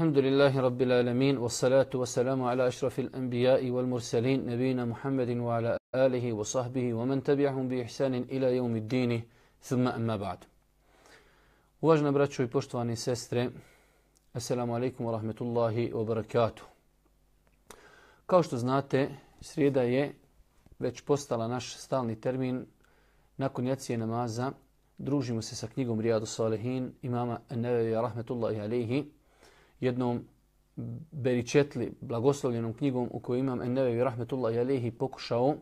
الحمد لله رب العالمين والصلاة والسلام على أشرف الأنبياء والمرسلين نبينا محمد وعلى آله وصحبه ومن تبعهم بإحسان إلى يوم الدين. ثم أما بعد. واجنا براتشو بوشتواني سيستر السلام عليكم ورحمة الله وبركاته Kao što znate, srijeda je već postala naš stalni termin. Nakon jacije namaza. Družimo se sa knjigom Rijadu Salihin imama Nevevija Rahmetullahi Aleyhi jednom beričetli, blagoslovljenom knjigom u kojoj imam Ennevevi Rahmetullah Jalehi pokušao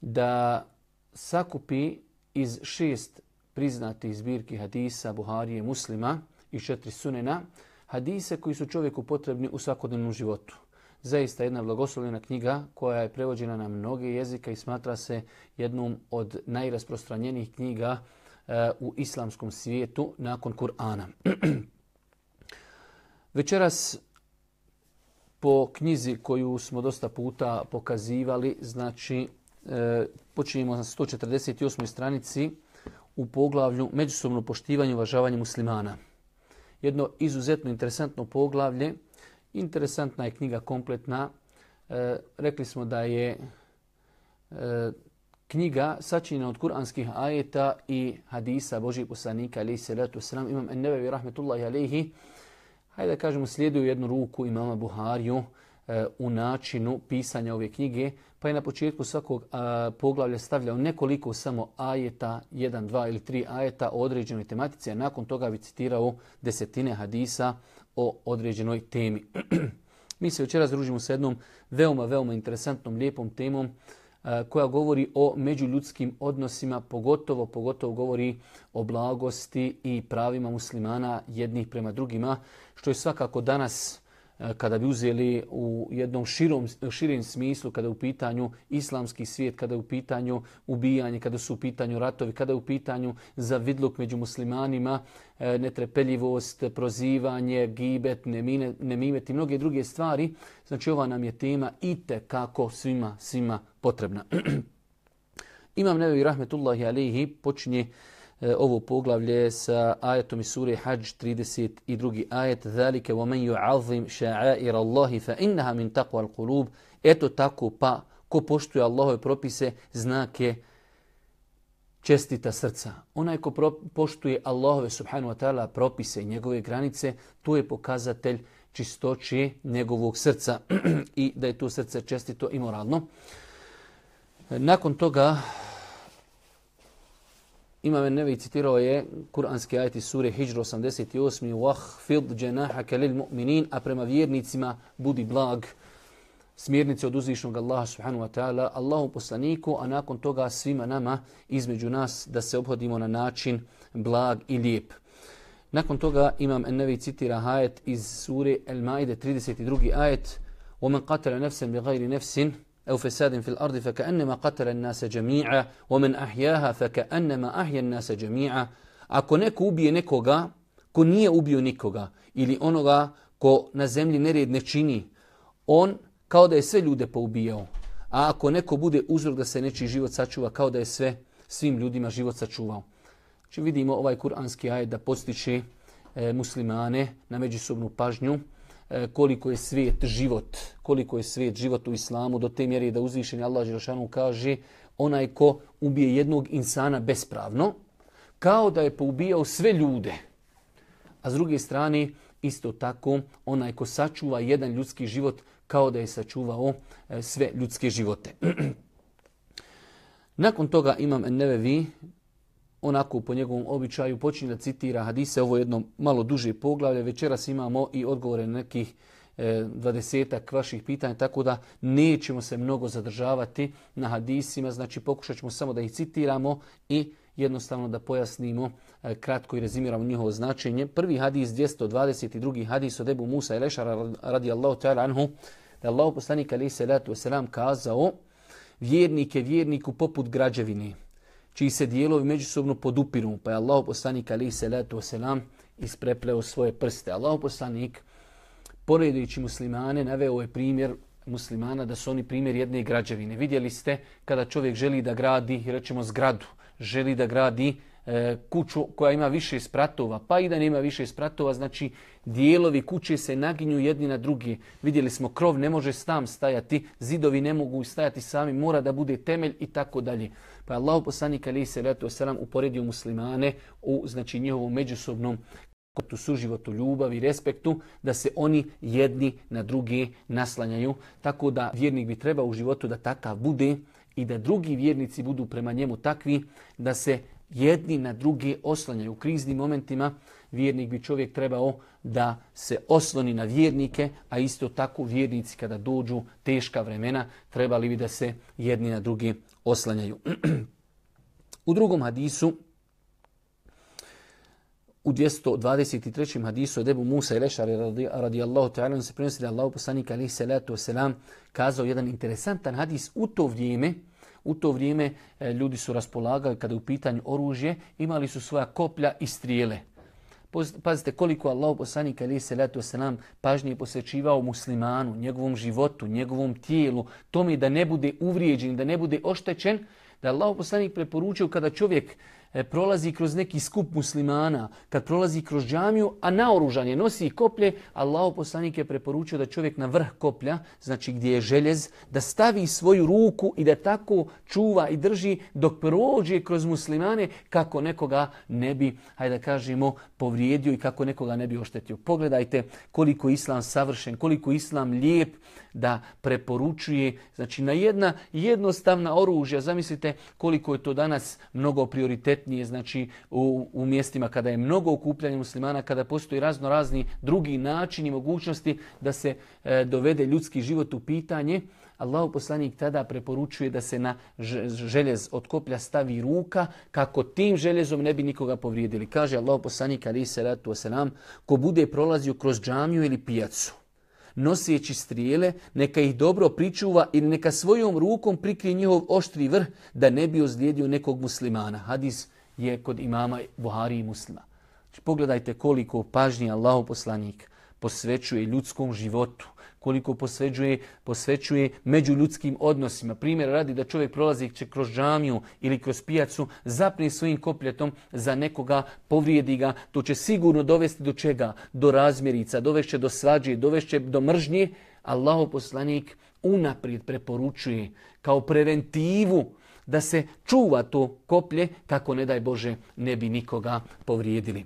da sakupi iz šest priznatih zbirki hadisa Buharije muslima i četiri sunena hadise koji su čovjeku potrebni u svakodnevnom životu. Zaista jedna blagoslovljena knjiga koja je prevođena na mnoge jezika i smatra se jednom od najrasprostranjenijih knjiga eh, u islamskom svijetu nakon Kur'ana. Večeras po knjizi koju smo dosta puta pokazivali, znači e, počinjemo na 148. stranici u poglavlju Međusobno poštivanje i uvažavanje muslimana. Jedno izuzetno interesantno poglavlje, interesantna je knjiga kompletna. E, rekli smo da je e, knjiga sačinjena od kuranskih ajeta i hadisa Božih poslanika, alaihi salatu wasalam, imam Ennevevi, rahmetullahi alaihi, hajde da kažemo, slijeduju jednu ruku imama Buhariju e, u načinu pisanja ove knjige, pa je na početku svakog a, poglavlja stavljao nekoliko samo ajeta, jedan, dva ili tri ajeta o određenoj tematici, a nakon toga bi citirao desetine hadisa o određenoj temi. Mi se večeras družimo s jednom veoma, veoma interesantnom, lijepom temom, koja govori o međuljudskim odnosima, pogotovo pogotovo govori o blagosti i pravima muslimana jednih prema drugima, što je svakako danas E, kada bi uzeli u jednom širom, širim smislu, kada je u pitanju islamski svijet, kada je u pitanju ubijanje, kada su u pitanju ratovi, kada je u pitanju zavidluk među muslimanima, e, netrepeljivost, prozivanje, gibet, nemimet i mnoge druge stvari. Znači ova nam je tema i te kako svima, svima potrebna. Imam Nebevi Rahmetullahi Alihi počinje E, ovo poglavlje sa ajetom iz sure Hajj 32. ajet Zalike wa man yu'azzim sha'air Allahi fa innaha min taqwa al-qulub. Eto tako pa ko poštuje Allahove propise znake čestita srca. Onaj ko poštuje Allahove subhanahu wa ta'ala propise i njegove granice, to je pokazatelj čistoći njegovog srca i da je to srce čestito i moralno. E, nakon toga Imam Nevi citirao je kuranski ajet iz sure Hijr 88. وَحْفِضْ جَنَاحَكَ لِلْمُؤْمِنِينَ A prema vjernicima budi blag smjernice od uzvišnog Allaha subhanahu wa ta'ala, Allahu poslaniku, a nakon toga svima nama između nas da se obhodimo na način blag i lijep. Nakon toga imam Nevi citira ajet iz sure El-Maide 32. ajet وَمَنْ قَتَلَ نَفْسًا بِغَيْرِ نَفْسٍ أو فساد في الأرض فكأنما قتل الناس جميعا ومن أحياها فكأنما أحيا الناس جميعا Ako neko ubije nekoga ko nije ubio nikoga ili onoga ko na zemlji nered ne čini, on kao da je sve ljude poubijao. A ako neko bude uzrok da se nečiji život sačuva, kao da je sve svim ljudima život sačuvao. Znači vidimo ovaj kuranski ajed da postiče e, muslimane na međusobnu pažnju, E, E, koliko je svijet život, koliko je svijet život u islamu, do te mjere da uzvišeni Allah Želšanu kaže onaj ko ubije jednog insana bespravno, kao da je poubijao sve ljude. A s druge strane, isto tako, onaj ko sačuva jedan ljudski život, kao da je sačuvao e, sve ljudske živote. Nakon toga imam Nevevi, onako po njegovom običaju počinje da citira hadise, ovo je jedno malo duže poglavlje, večeras imamo i odgovore na nekih e, dvadesetak vaših pitanja, tako da nećemo se mnogo zadržavati na hadisima, znači pokušat ćemo samo da ih citiramo i jednostavno da pojasnimo e, kratko i rezimiramo njihovo značenje. Prvi hadis, 222. hadis od Ebu Musa i Lešara radijallahu ta'ala anhu, da Allah poslanik alaih salatu wasalam kazao vjernike vjerniku poput građevine čiji se dijelovi međusobno podupiru, pa je Allah poslanik alaihi salatu wasalam isprepleo svoje prste. Allah poslanik, poredujući muslimane, naveo je primjer muslimana da su oni primjer jedne građevine. Vidjeli ste kada čovjek želi da gradi, rećemo zgradu, želi da gradi E, kuću koja ima više spratova, pa i da nema više spratova, znači dijelovi kuće se naginju jedni na drugi. Vidjeli smo, krov ne može sam stajati, zidovi ne mogu stajati sami, mora da bude temelj i tako dalje. Pa Allah poslanik ali se letu selam uporedio muslimane u znači njihovom međusobnom tu suživotu, ljubavi, respektu, da se oni jedni na druge naslanjaju. Tako da vjernik bi trebao u životu da takav bude i da drugi vjernici budu prema njemu takvi da se jedni na druge oslanjaju. U kriznim momentima vjernik bi čovjek trebao da se osloni na vjernike, a isto tako vjernici kada dođu teška vremena trebali bi da se jedni na druge oslanjaju. U drugom hadisu, u 223. hadisu od Ebu Musa i Lešari radijallahu ta'ala se prenosi da Allah poslanik alaihi salatu wasalam kazao jedan interesantan hadis u to vrijeme u to vrijeme e, ljudi su raspolagali kada je u pitanju oružje, imali su svoja koplja i strijele. Pazite koliko Allah poslanik alaihi salatu selam pažnje posvećivao muslimanu, njegovom životu, njegovom tijelu, tome da ne bude uvrijeđen, da ne bude oštećen, da Allah poslanik preporučio kada čovjek E, prolazi kroz neki skup muslimana, kad prolazi kroz džamiju, a naoružan je, nosi koplje, Allah poslanik je preporučio da čovjek na vrh koplja, znači gdje je željez, da stavi svoju ruku i da tako čuva i drži dok prođe kroz muslimane kako nekoga ne bi, hajde da kažemo, povrijedio i kako nekoga ne bi oštetio. Pogledajte koliko islam savršen, koliko islam lijep, da preporučuje znači na jedna jednostavna oružja. Zamislite koliko je to danas mnogo prioritetnije znači u, u mjestima kada je mnogo okupljanja muslimana, kada postoji razno razni drugi načini i mogućnosti da se e, dovede ljudski život u pitanje. Allahu poslanik tada preporučuje da se na željez od koplja stavi ruka kako tim željezom ne bi nikoga povrijedili. Kaže Allahu poslanik ali se ratu selam ko bude prolazio kroz džamiju ili pijacu nosijeći strijele, neka ih dobro pričuva ili neka svojom rukom prikrije njihov oštri vrh da ne bi ozlijedio nekog muslimana. Hadis je kod imama Buhari i muslima. Znači, pogledajte koliko pažnje Allahu poslanik posvećuje ljudskom životu, koliko posveđuje, posvećuje među ljudskim odnosima. Primjer radi da čovjek prolazi će kroz džamiju ili kroz pijacu, zapne svojim kopljetom za nekoga, povrijedi ga. To će sigurno dovesti do čega? Do razmjerica, dovešće do svađe, dovešće do mržnje. Allahu poslanik unaprijed preporučuje kao preventivu da se čuva to koplje kako ne daj Bože ne bi nikoga povrijedili.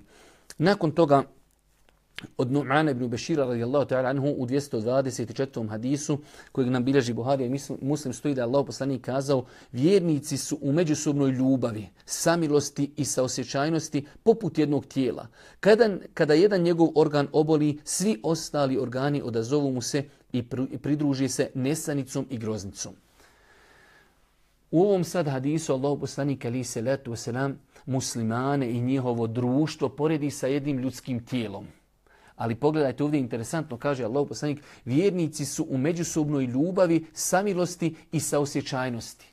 Nakon toga od Nu'ana ibn Bešira radijallahu ta'ala anhu u 224. hadisu kojeg nam bilježi Buharija i muslim stoji da je Allah poslanik kazao vjernici su u međusobnoj ljubavi, samilosti i saosjećajnosti poput jednog tijela. Kada, kada jedan njegov organ oboli, svi ostali organi odazovu mu se i pridruži se nesanicom i groznicom. U ovom sad hadisu Allah poslanik ali se letu muslimane i njihovo društvo poredi sa jednim ljudskim tijelom. Ali pogledajte ovdje interesantno, kaže Allah poslanik, vjernici su u međusobnoj ljubavi, samilosti i saosjećajnosti.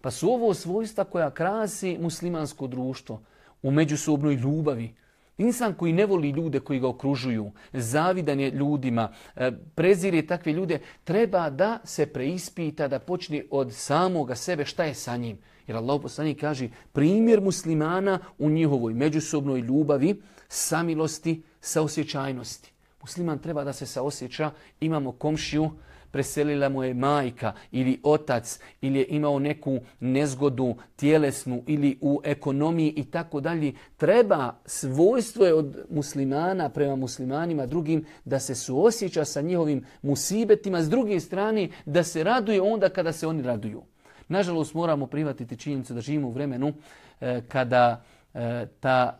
Pa su ovo svojstva koja krasi muslimansko društvo u međusobnoj ljubavi. Insan koji ne voli ljude koji ga okružuju, zavidan je ljudima, e, prezire takve ljude, treba da se preispita, da počne od samoga sebe šta je sa njim. Jer Allah poslanik kaže primjer muslimana u njihovoj međusobnoj ljubavi, samilosti, saosjećajnosti. Musliman treba da se saosjeća, imamo komšiju, preselila mu je majka ili otac ili je imao neku nezgodu tjelesnu ili u ekonomiji i tako dalje. Treba svojstvo je od muslimana prema muslimanima drugim da se suosjeća sa njihovim musibetima, s druge strane da se raduje onda kada se oni raduju. Nažalost moramo privatiti činjenicu da živimo u vremenu e, kada e, ta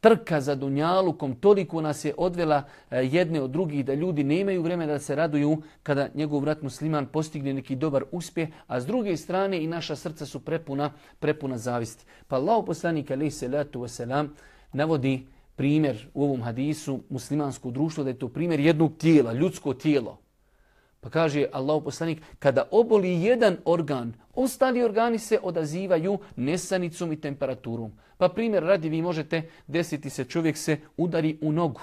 trka za Dunjalukom, toliko nas je odvela e, jedne od drugih da ljudi nemaju vremena da se raduju kada njegov vrat musliman postigne neki dobar uspjeh, a s druge strane i naša srca su prepuna, prepuna zavisti. Pa Allah poslanik alaih salatu wasalam navodi primjer u ovom hadisu muslimansko društvo da je to primjer jednog tijela, ljudsko tijelo. Pa kaže Allah poslanik, kada oboli jedan organ, ostali organi se odazivaju nesanicom i temperaturom. Pa primjer radi, vi možete desiti se, čovjek se udari u nogu,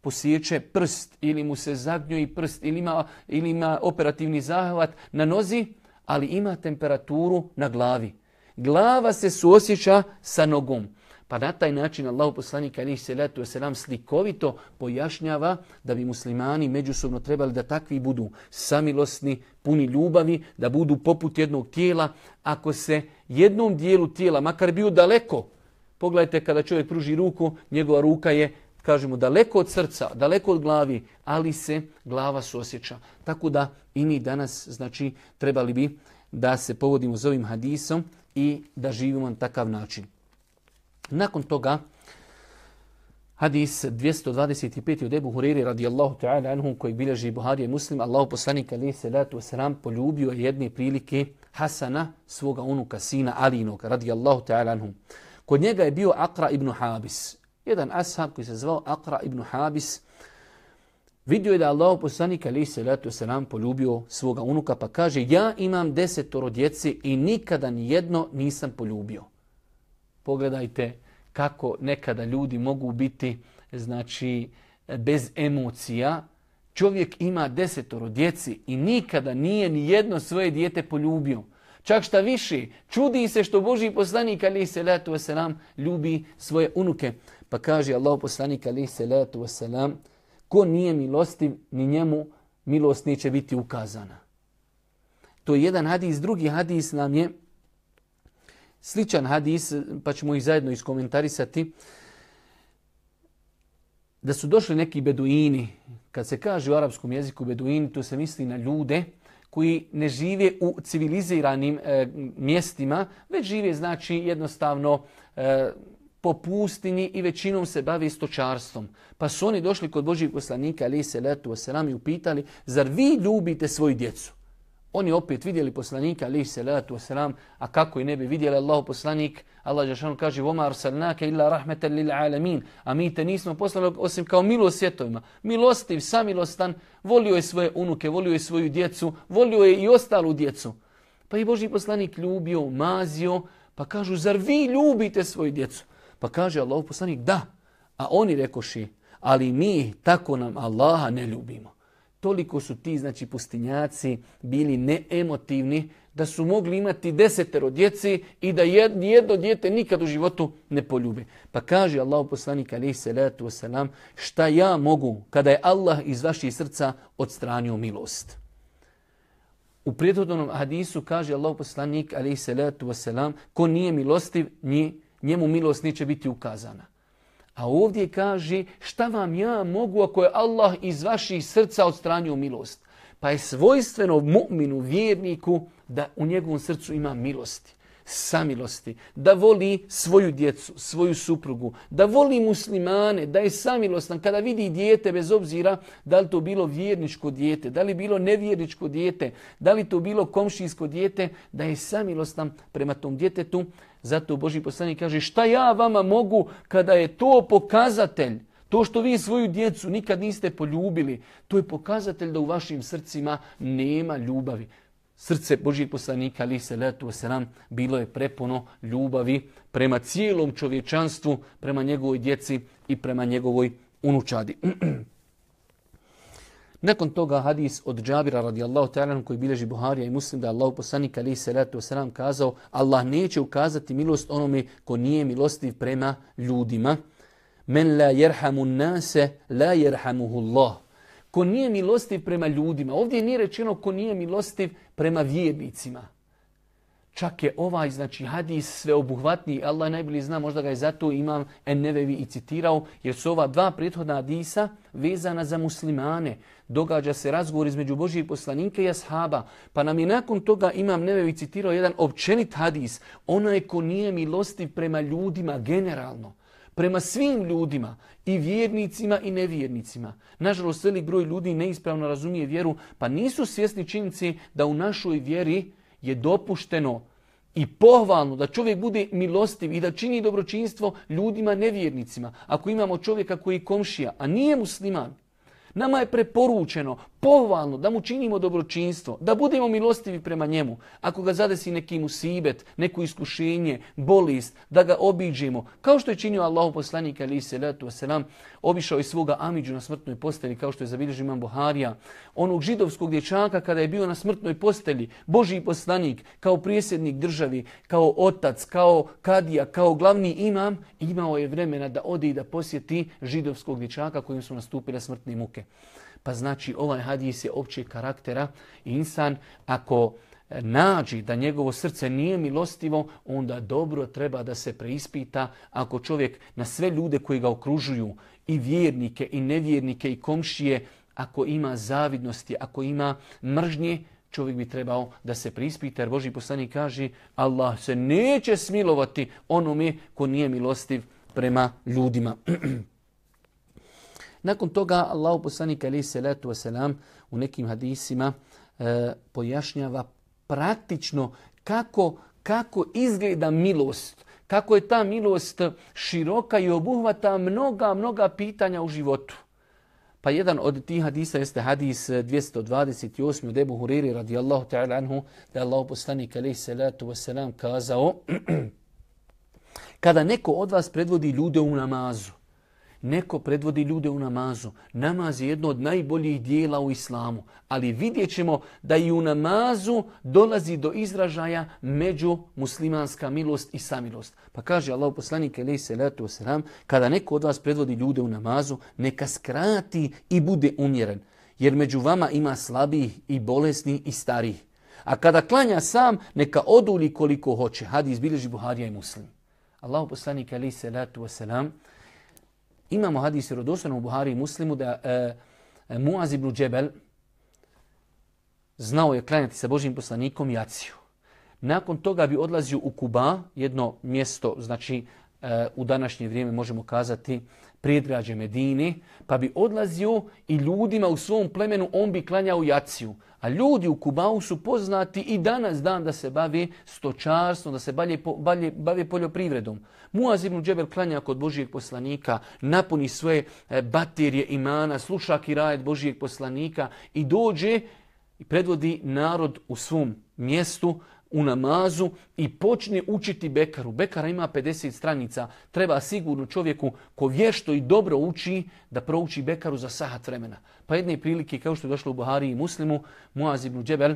posjeće prst ili mu se zagnjoji prst ili ima, ili ima operativni zahvat na nozi, ali ima temperaturu na glavi. Glava se suosjeća sa nogom. Pa na taj način Allah poslanik alihi salatu wasalam slikovito pojašnjava da bi muslimani međusobno trebali da takvi budu samilosni, puni ljubavi, da budu poput jednog tijela. Ako se jednom dijelu tijela, makar bio daleko, pogledajte kada čovjek pruži ruku, njegova ruka je kažemo, daleko od srca, daleko od glavi, ali se glava suosjeća. Tako da i mi danas, znači, trebali bi da se povodimo za ovim hadisom i da živimo na takav način. Nakon toga, hadis 225. od Ebu Huriri radijallahu ta'ala anhum koji bilježi Buhari i Muslim, Allahu poslanik alaihi salatu wasalam poljubio jedne prilike Hasana, svoga unuka, sina Alinog, radijallahu ta'ala anhum. Kod njega je bio Akra ibn Habis, jedan ashab koji se zvao Akra ibn Habis, vidio je da Allah poslanik ali se letu se nam poljubio svoga unuka pa kaže ja imam desetoro djece i nikada ni jedno nisam poljubio. Pogledajte kako nekada ljudi mogu biti znači bez emocija. Čovjek ima desetoro djeci i nikada nije ni jedno svoje dijete poljubio. Čak šta više, čudi se što Boži poslanik ali se letu selam ljubi svoje unuke. Pa kaže Allah poslanik se salatu wasalam, ko nije milostiv, ni njemu milost neće biti ukazana. To je jedan hadis. Drugi hadis nam je sličan hadis, pa ćemo ih zajedno iskomentarisati. Da su došli neki beduini, kad se kaže u arapskom jeziku beduini, to se misli na ljude koji ne žive u civiliziranim e, mjestima, već žive znači jednostavno e, po pustinji i većinom se bavi stočarstvom. Pa su oni došli kod Božih poslanika, ali se letu wasalam, i upitali, zar vi ljubite svoju djecu? Oni opet vidjeli poslanika, ali se letu wasalam, a kako i ne bi vidjeli Allahu poslanik, Allah džashan kaže, voma arsalnake illa rahmetan lil alamin, a mi te nismo poslali osim kao milost svjetovima. Milostiv, samilostan, volio je svoje unuke, volio je svoju djecu, volio je i ostalu djecu. Pa i Boži poslanik ljubio, mazio, pa kažu, zar vi ljubite svoju djecu? Pa kaže Allah poslanik, da. A oni rekoši, ali mi tako nam Allaha ne ljubimo. Toliko su ti, znači, pustinjaci bili neemotivni da su mogli imati desetero djeci i da jedno djete nikad u životu ne poljube. Pa kaže Allah poslanik, alaih salatu wasalam, šta ja mogu kada je Allah iz vaših srca odstranio milost. U prijetodnom hadisu kaže Allah poslanik, alaih salatu wasalam, ko nije milostiv, njemu milost neće biti ukazana. A ovdje kaže šta vam ja mogu ako je Allah iz vaših srca odstranio milost. Pa je svojstveno mu'minu, vjerniku, da u njegovom srcu ima milosti samilosti, da voli svoju djecu, svoju suprugu, da voli muslimane, da je samilostan kada vidi dijete bez obzira da li to bilo vjerničko dijete, da li bilo nevjerničko dijete, da li to bilo komšijsko dijete, da je samilostan prema tom djetetu. Zato Boži poslanik kaže šta ja vama mogu kada je to pokazatelj To što vi svoju djecu nikad niste poljubili, to je pokazatelj da u vašim srcima nema ljubavi srce Božijeg poslanika ali se letu selam bilo je prepuno ljubavi prema cijelom čovječanstvu, prema njegovoj djeci i prema njegovoj unučadi. Nakon toga hadis od Džabira radijallahu ta'ala koji bilježi Buharija i Muslim da Allah poslanik ali se letu selam kazao Allah neće ukazati milost onome ko nije milostiv prema ljudima. Men la jerhamu nase la jerhamuhu Allah ko nije milostiv prema ljudima. Ovdje nije rečeno ko nije milostiv prema vjernicima. Čak je ovaj, znači, hadis sveobuhvatni, Allah najbolji zna, možda ga je zato imam Ennevevi i citirao, jer su ova dva prethodna hadisa vezana za muslimane. Događa se razgovor između Božijeg poslanika i ashaba. Pa nam je nakon toga imam Nevevi citirao jedan općenit hadis. Onaj ko nije milostiv prema ljudima generalno prema svim ljudima, i vjernicima i nevjernicima. Nažalost, velik broj ljudi neispravno razumije vjeru, pa nisu svjesni činjenici da u našoj vjeri je dopušteno i pohvalno da čovjek bude milostiv i da čini dobročinstvo ljudima nevjernicima. Ako imamo čovjeka koji je komšija, a nije musliman, nama je preporučeno, pohvalno, da mu činimo dobročinstvo, da budemo milostivi prema njemu. Ako ga zadesi neki musibet, neko iskušenje, bolest, da ga obiđemo. Kao što je činio Allahu poslanik ali se letu wasalam, obišao je svoga Amidžu na smrtnoj postelji, kao što je zabilježio imam Buharija. Onog židovskog dječaka kada je bio na smrtnoj postelji, Boži poslanik, kao prijesednik državi, kao otac, kao kadija, kao glavni imam, imao je vremena da ode i da posjeti židovskog dječaka kojim su nastupile smrtne muke. Pa znači ovaj hadis je općeg karaktera. Insan ako e, nađi da njegovo srce nije milostivo, onda dobro treba da se preispita ako čovjek na sve ljude koji ga okružuju, i vjernike, i nevjernike, i komšije, ako ima zavidnosti, ako ima mržnje, čovjek bi trebao da se prispita, jer Boži poslanik kaže Allah se neće smilovati onome ko nije milostiv prema ljudima. Nakon toga Allah poslanik ali se letu wasalam u nekim hadisima e, pojašnjava praktično kako, kako izgleda milost. Kako je ta milost široka i obuhvata mnoga, mnoga pitanja u životu. Pa jedan od tih hadisa jeste hadis 228. od Ebu Huriri radijallahu ta'ala anhu da je Allah poslanik ali salatu wasalam kazao kada neko od vas predvodi ljude u namazu Neko predvodi ljude u namazu. Namaz je jedno od najboljih dijela u islamu. Ali vidjet ćemo da i u namazu dolazi do izražaja među muslimanska milost i samilost. Pa kaže Allah poslanik alaih salatu wasalam, kada neko od vas predvodi ljude u namazu, neka skrati i bude umjeren. Jer među vama ima slabih i bolesnih i starih. A kada klanja sam, neka oduli koliko hoće. Hadis bilježi Buharija i Muslim. Allah poslanik alaih salatu wasalam, Imamo hadis rodostan u Buhari i Muslimu da e, e, Muaz ibn Džebel znao je klanjati sa Božim poslanikom Jaciju. Nakon toga bi odlazio u Kuba, jedno mjesto, znači e, u današnje vrijeme možemo kazati predgrađe Medine, pa bi odlazio i ljudima u svom plemenu on bi klanjao Jaciju. A ljudi u Kubau su poznati i danas dan da se bave stočarstvom, da se balje, balje, bave poljoprivredom. Muaz ibn Džebel klanja kod Božijeg poslanika, napuni svoje e, baterije imana, sluša kirajet Božijeg poslanika i dođe i predvodi narod u svom mjestu, u namazu i počne učiti Bekaru. Bekara ima 50 stranica. Treba sigurno čovjeku ko vješto i dobro uči da prouči Bekaru za sahat vremena. Pa jedne prilike, kao što je došlo u Buhari i Muslimu, Muaz ibn Džebel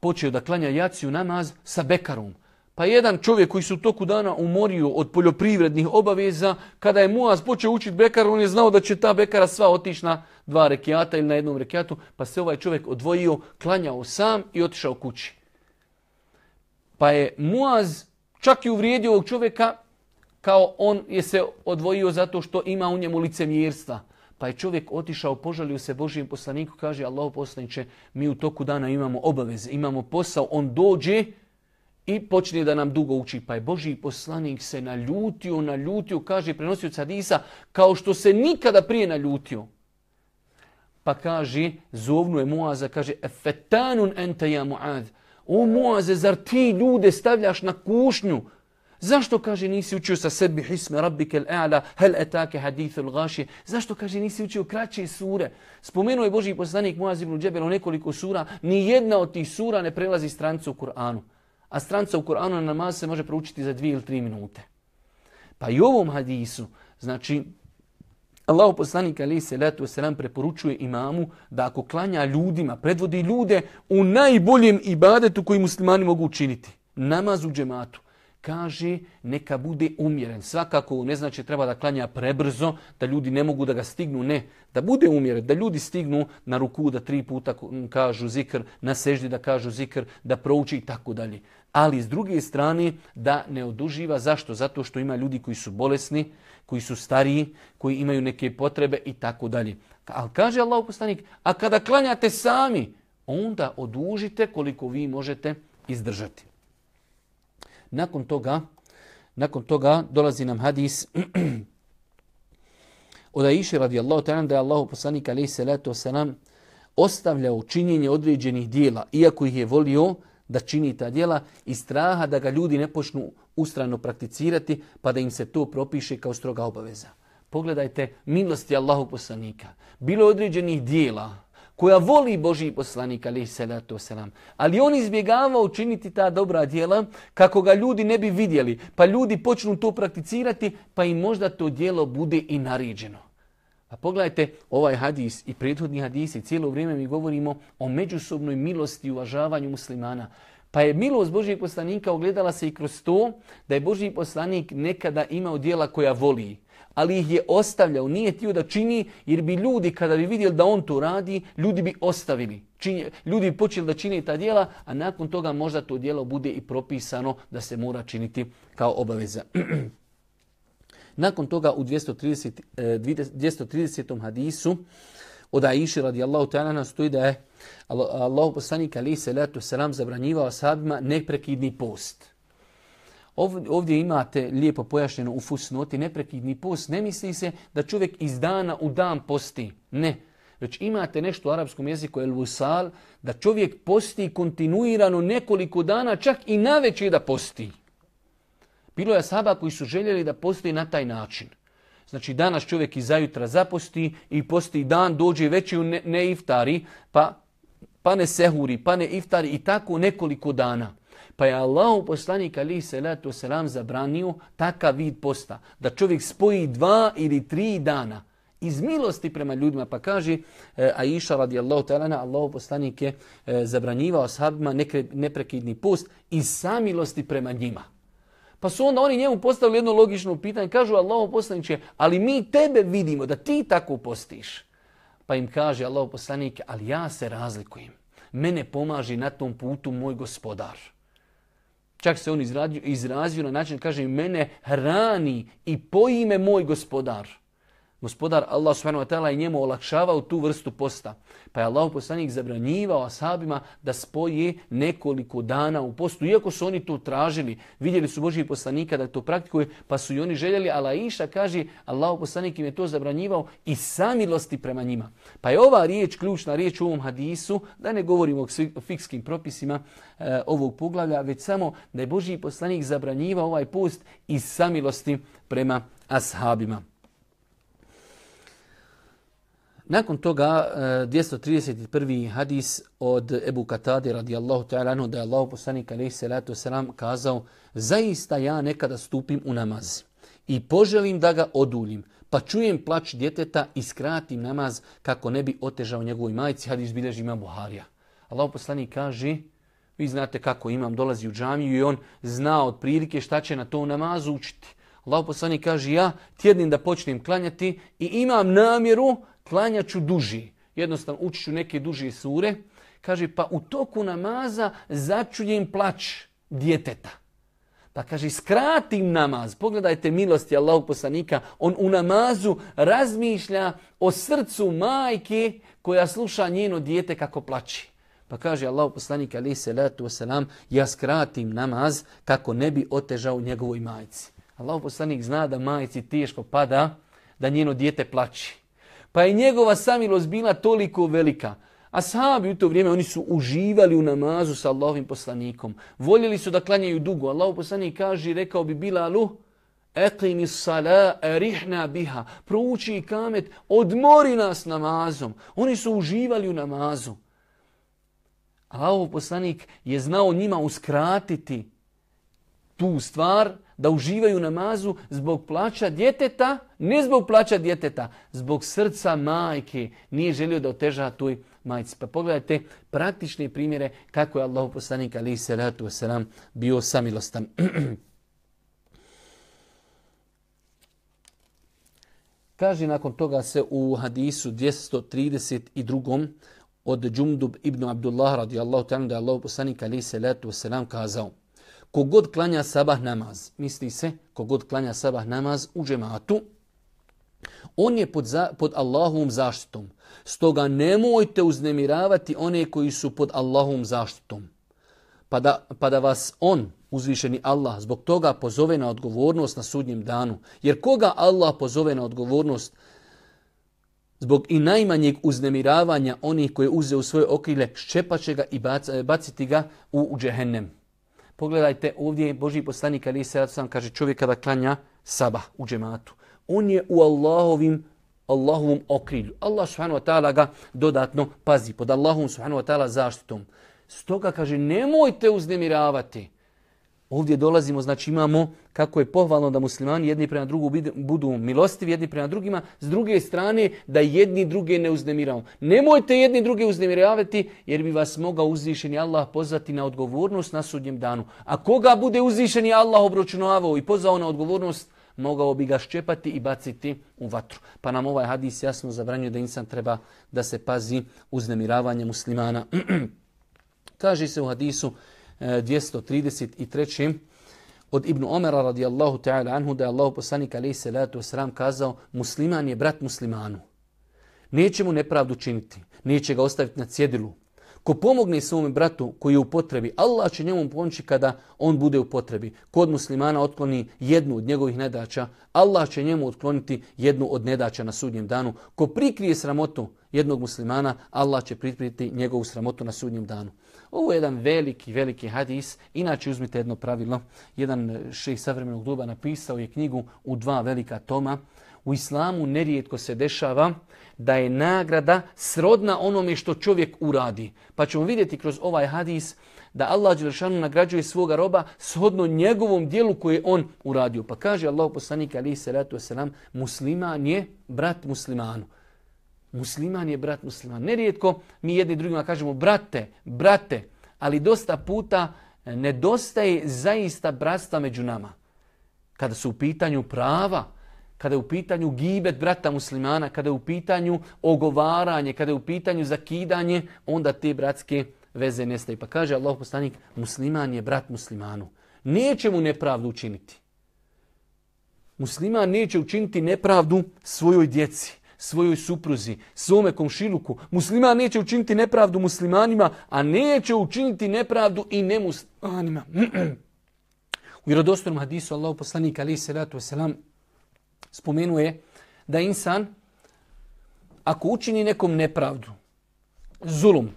počeo da klanja jaciju namaz sa Bekarom. Pa jedan čovjek koji se u toku dana umorio od poljoprivrednih obaveza, kada je Muaz počeo učiti Bekar, on je znao da će ta Bekara sva otići na dva rekiata ili na jednom rekiatu, pa se ovaj čovjek odvojio, klanjao sam i otišao kući. Pa je Muaz čak i uvrijedio ovog čovjeka kao on je se odvojio zato što ima u njemu licemjerstva. Pa je čovjek otišao, požalio se Božijem poslaniku, kaže Allah poslaniće, mi u toku dana imamo obaveze, imamo posao, on dođe, i počne da nam dugo uči. Pa je Boži poslanik se naljutio, naljutio, kaže prenosio hadisa, kao što se nikada prije naljutio. Pa kaže, zovnu je Muaza, kaže, efetanun ente ja Muaz. O Muaze, zar ti ljude stavljaš na kušnju? Zašto, kaže, nisi učio sa sebi hisme rabbike l'a'la, hel etake hadithu l'gaši? Zašto, kaže, nisi učio kraće sure? Spomenuo je Boži poslanik Muaz ibn Džebel u nekoliko sura, ni jedna od tih sura ne prelazi strancu u Kur'anu a stranca u Koranu na namaz se može proučiti za dvije ili tri minute. Pa i ovom hadisu, znači, Allah poslanik ali se letu selam preporučuje imamu da ako klanja ljudima, predvodi ljude u najboljem ibadetu koji muslimani mogu učiniti. Namaz u džematu kaže neka bude umjeren. Svakako ne znači treba da klanja prebrzo, da ljudi ne mogu da ga stignu, ne. Da bude umjeren, da ljudi stignu na ruku da tri puta kažu zikr, na seždi da kažu zikr, da prouči i tako dalje. Ali s druge strane da ne oduživa. Zašto? Zato što ima ljudi koji su bolesni, koji su stariji, koji imaju neke potrebe i tako dalje. Ali kaže Allah poslanik, a kada klanjate sami, onda odužite koliko vi možete izdržati. Nakon toga, nakon toga dolazi nam hadis od Aisha radijallahu ta'ala da je Allahu poslanik alejhi salatu wasalam ostavljao činjenje određenih dijela, iako ih je volio da čini ta dijela i straha da ga ljudi ne počnu ustrano prakticirati pa da im se to propiše kao stroga obaveza. Pogledajte milosti Allahu poslanika. Bilo određenih dijela koja voli Boži poslanik, ali salatu selam. Ali on izbjegava učiniti ta dobra djela kako ga ljudi ne bi vidjeli. Pa ljudi počnu to prakticirati, pa im možda to djelo bude i naređeno. A pogledajte ovaj hadis i prethodni hadis i cijelo vrijeme mi govorimo o međusobnoj milosti i uvažavanju muslimana. Pa je milost Božijeg poslanika ogledala se i kroz to da je Božiji poslanik nekada imao dijela koja voli ali ih je ostavljao, nije tio da čini, jer bi ljudi kada bi vidjeli da on to radi, ljudi bi ostavili. Čini, ljudi bi počeli da čini ta dijela, a nakon toga možda to dijelo bude i propisano da se mora činiti kao obaveza. nakon toga u 230, 230. E, hadisu od Aiši radijallahu ta'ala stoji da je Allah poslanik alaih salatu letu selam zabranjivao sahabima neprekidni post. Ovdje imate lijepo pojašnjeno u fusnoti neprekidni post. Ne misli se da čovjek iz dana u dan posti. Ne. Već imate nešto u arapskom jeziku, el vusal, da čovjek posti kontinuirano nekoliko dana, čak i na da posti. Bilo je saba koji su željeli da posti na taj način. Znači danas čovjek iz zajutra zaposti i posti dan, dođe veći u ne, ne iftari, pa, pa ne sehuri, pa ne iftari i tako nekoliko dana. Pa je Allah poslanik ali se selam zabranio takav vid posta. Da čovjek spoji dva ili tri dana iz milosti prema ljudima. Pa kaže e, Aisha radijallahu ta'ala, Allah poslanik je e, zabranjivao sahabima neprekidni post iz samilosti prema njima. Pa su onda oni njemu postavili jedno logično pitanje. Kažu Allah poslaniće, ali mi tebe vidimo da ti tako postiš. Pa im kaže Allah poslanik, ali ja se razlikujem. Mene pomaži na tom putu moj gospodar. Čak se on izrazio, izrazio na način, kaže, mene hrani i pojime moj gospodar. Gospodar Allah subhanahu wa ta'ala je njemu olakšavao tu vrstu posta. Pa je Allah poslanik zabranjivao ashabima da spoje nekoliko dana u postu. Iako su oni to tražili, vidjeli su Božji poslanika da to praktikuje, pa su i oni željeli. Ali Iša kaže, Allah poslanik im je to zabranjivao i samilosti prema njima. Pa je ova riječ, ključna riječ u ovom hadisu, da ne govorimo o fikskim propisima e, ovog poglavlja, već samo da je Božji poslanik zabranjivao ovaj post i samilosti prema ashabima. Nakon toga e, 231. Hadis od Ebu Katade radijallahu ta'ala anhu da je Allah poslanik alaihi salatu wasalam kazao zaista ja nekada stupim u namaz i poželim da ga oduljim pa čujem plać djeteta i skratim namaz kako ne bi otežao njegovoj majici hadis bilježi ima Buharija. Allah poslanik kaže vi znate kako imam dolazi u džamiju i on zna od prilike šta će na to namazu učiti. Allah poslanik kaže ja tjednim da počnem klanjati i imam namjeru klanjaću duži. Jednostavno učiću neke duže sure. Kaže, pa u toku namaza začujem plać djeteta. Pa kaže, skratim namaz. Pogledajte milosti Allahog poslanika. On u namazu razmišlja o srcu majke koja sluša njeno dijete kako plaći. Pa kaže Allah poslanik ali se letu wasalam, ja skratim namaz kako ne bi otežao njegovoj majci. Allah poslanik zna da majci teško pada da njeno dijete plaći. Pa je njegova samilost bila toliko velika. A sahabi u to vrijeme oni su uživali u namazu sa Allahovim poslanikom. Voljeli su da klanjaju dugo. Allahov poslanik kaže, rekao bi Bilalu, Eqimi sala erihna biha. Prouči i kamet, odmori nas namazom. Oni su uživali u namazu. Allahov poslanik je znao njima uskratiti tu stvar, da uživaju namazu zbog plaća djeteta, ne zbog plaća djeteta, zbog srca majke. Nije želio da oteža tuj majci. Pa pogledajte praktične primjere kako je Allah poslanik ali se ratu wasalam bio samilostan. Kaže nakon toga se u hadisu 232. od Džumdub ibn Abdullah radijallahu ta'ala da je Allah poslanik ali se ratu wasalam kazao kogod klanja sabah namaz, misli se, kogod klanja sabah namaz u džematu, on je pod, za, pod Allahovom zaštitom. Stoga nemojte uznemiravati one koji su pod Allahovom zaštitom. Pa da, pa da vas on, uzvišeni Allah, zbog toga pozove na odgovornost na sudnjem danu. Jer koga Allah pozove na odgovornost zbog i najmanjeg uznemiravanja onih koje uze u svoje okrile, ščepaće ga i baciti ga u, u džehennem. Pogledajte ovdje Boži poslanik Ali se sam kaže čovjek kada klanja sabah u džematu. on je u Allahovim Allahovom okrilju. Allah subhanahu wa ta'ala ga dodatno pazi pod Allahom subhanahu wa ta'ala zaštitom. Stoga kaže nemojte uznemiravati. Ovdje dolazimo, znači imamo kako je pohvalno da muslimani jedni prema drugu budu milostivi jedni prema drugima, s druge strane da jedni druge ne uznemiramo. Nemojte jedni druge uznemiravati jer bi vas mogao uzvišeni Allah pozvati na odgovornost na sudnjem danu. A koga bude uzvišeni Allah obročunavao i pozvao na odgovornost, mogao bi ga ščepati i baciti u vatru. Pa nam ovaj hadis jasno zabranjuje da insan treba da se pazi uznemiravanje muslimana. Kaže se u hadisu 233. Od Ibn Omera radijallahu ta'ala anhu da je Allah poslanik alaihi salatu wasalam kazao musliman je brat muslimanu. Neće mu nepravdu činiti, neće ga ostaviti na cjedilu, Ko pomogne svome bratu koji je u potrebi, Allah će njemu pomoći kada on bude u potrebi. Kod muslimana otkloni jednu od njegovih nedaća, Allah će njemu otkloniti jednu od nedaća na sudnjem danu. Ko prikrije sramotu jednog muslimana, Allah će prikriti njegovu sramotu na sudnjem danu. Ovo je jedan veliki, veliki hadis. Inače, uzmite jedno pravilo. Jedan šeh savremenog doba napisao je knjigu u dva velika toma. U islamu nerijetko se dešava da je nagrada srodna onome što čovjek uradi. Pa ćemo vidjeti kroz ovaj hadis da Allah Đelešanu nagrađuje svoga roba shodno njegovom dijelu koje on uradio. Pa kaže Allah poslanik alaihi salatu wasalam, musliman je brat muslimanu. Musliman je brat musliman. Nerijetko mi jedni drugima kažemo brate, brate, ali dosta puta e, nedostaje zaista bratstva među nama. Kada su u pitanju prava, kada je u pitanju gibet brata muslimana, kada je u pitanju ogovaranje, kada je u pitanju zakidanje, onda te bratske veze nestaju. Pa kaže Allah poslanik, musliman je brat muslimanu. Neće mu nepravdu učiniti. Musliman neće učiniti nepravdu svojoj djeci, svojoj supruzi, svome komšiluku. Musliman neće učiniti nepravdu muslimanima, a neće učiniti nepravdu i nemuslimanima. U vjerodostojnom hadisu Allah poslanik alaih salatu wasalam spomenuje da insan ako učini nekom nepravdu, zulum,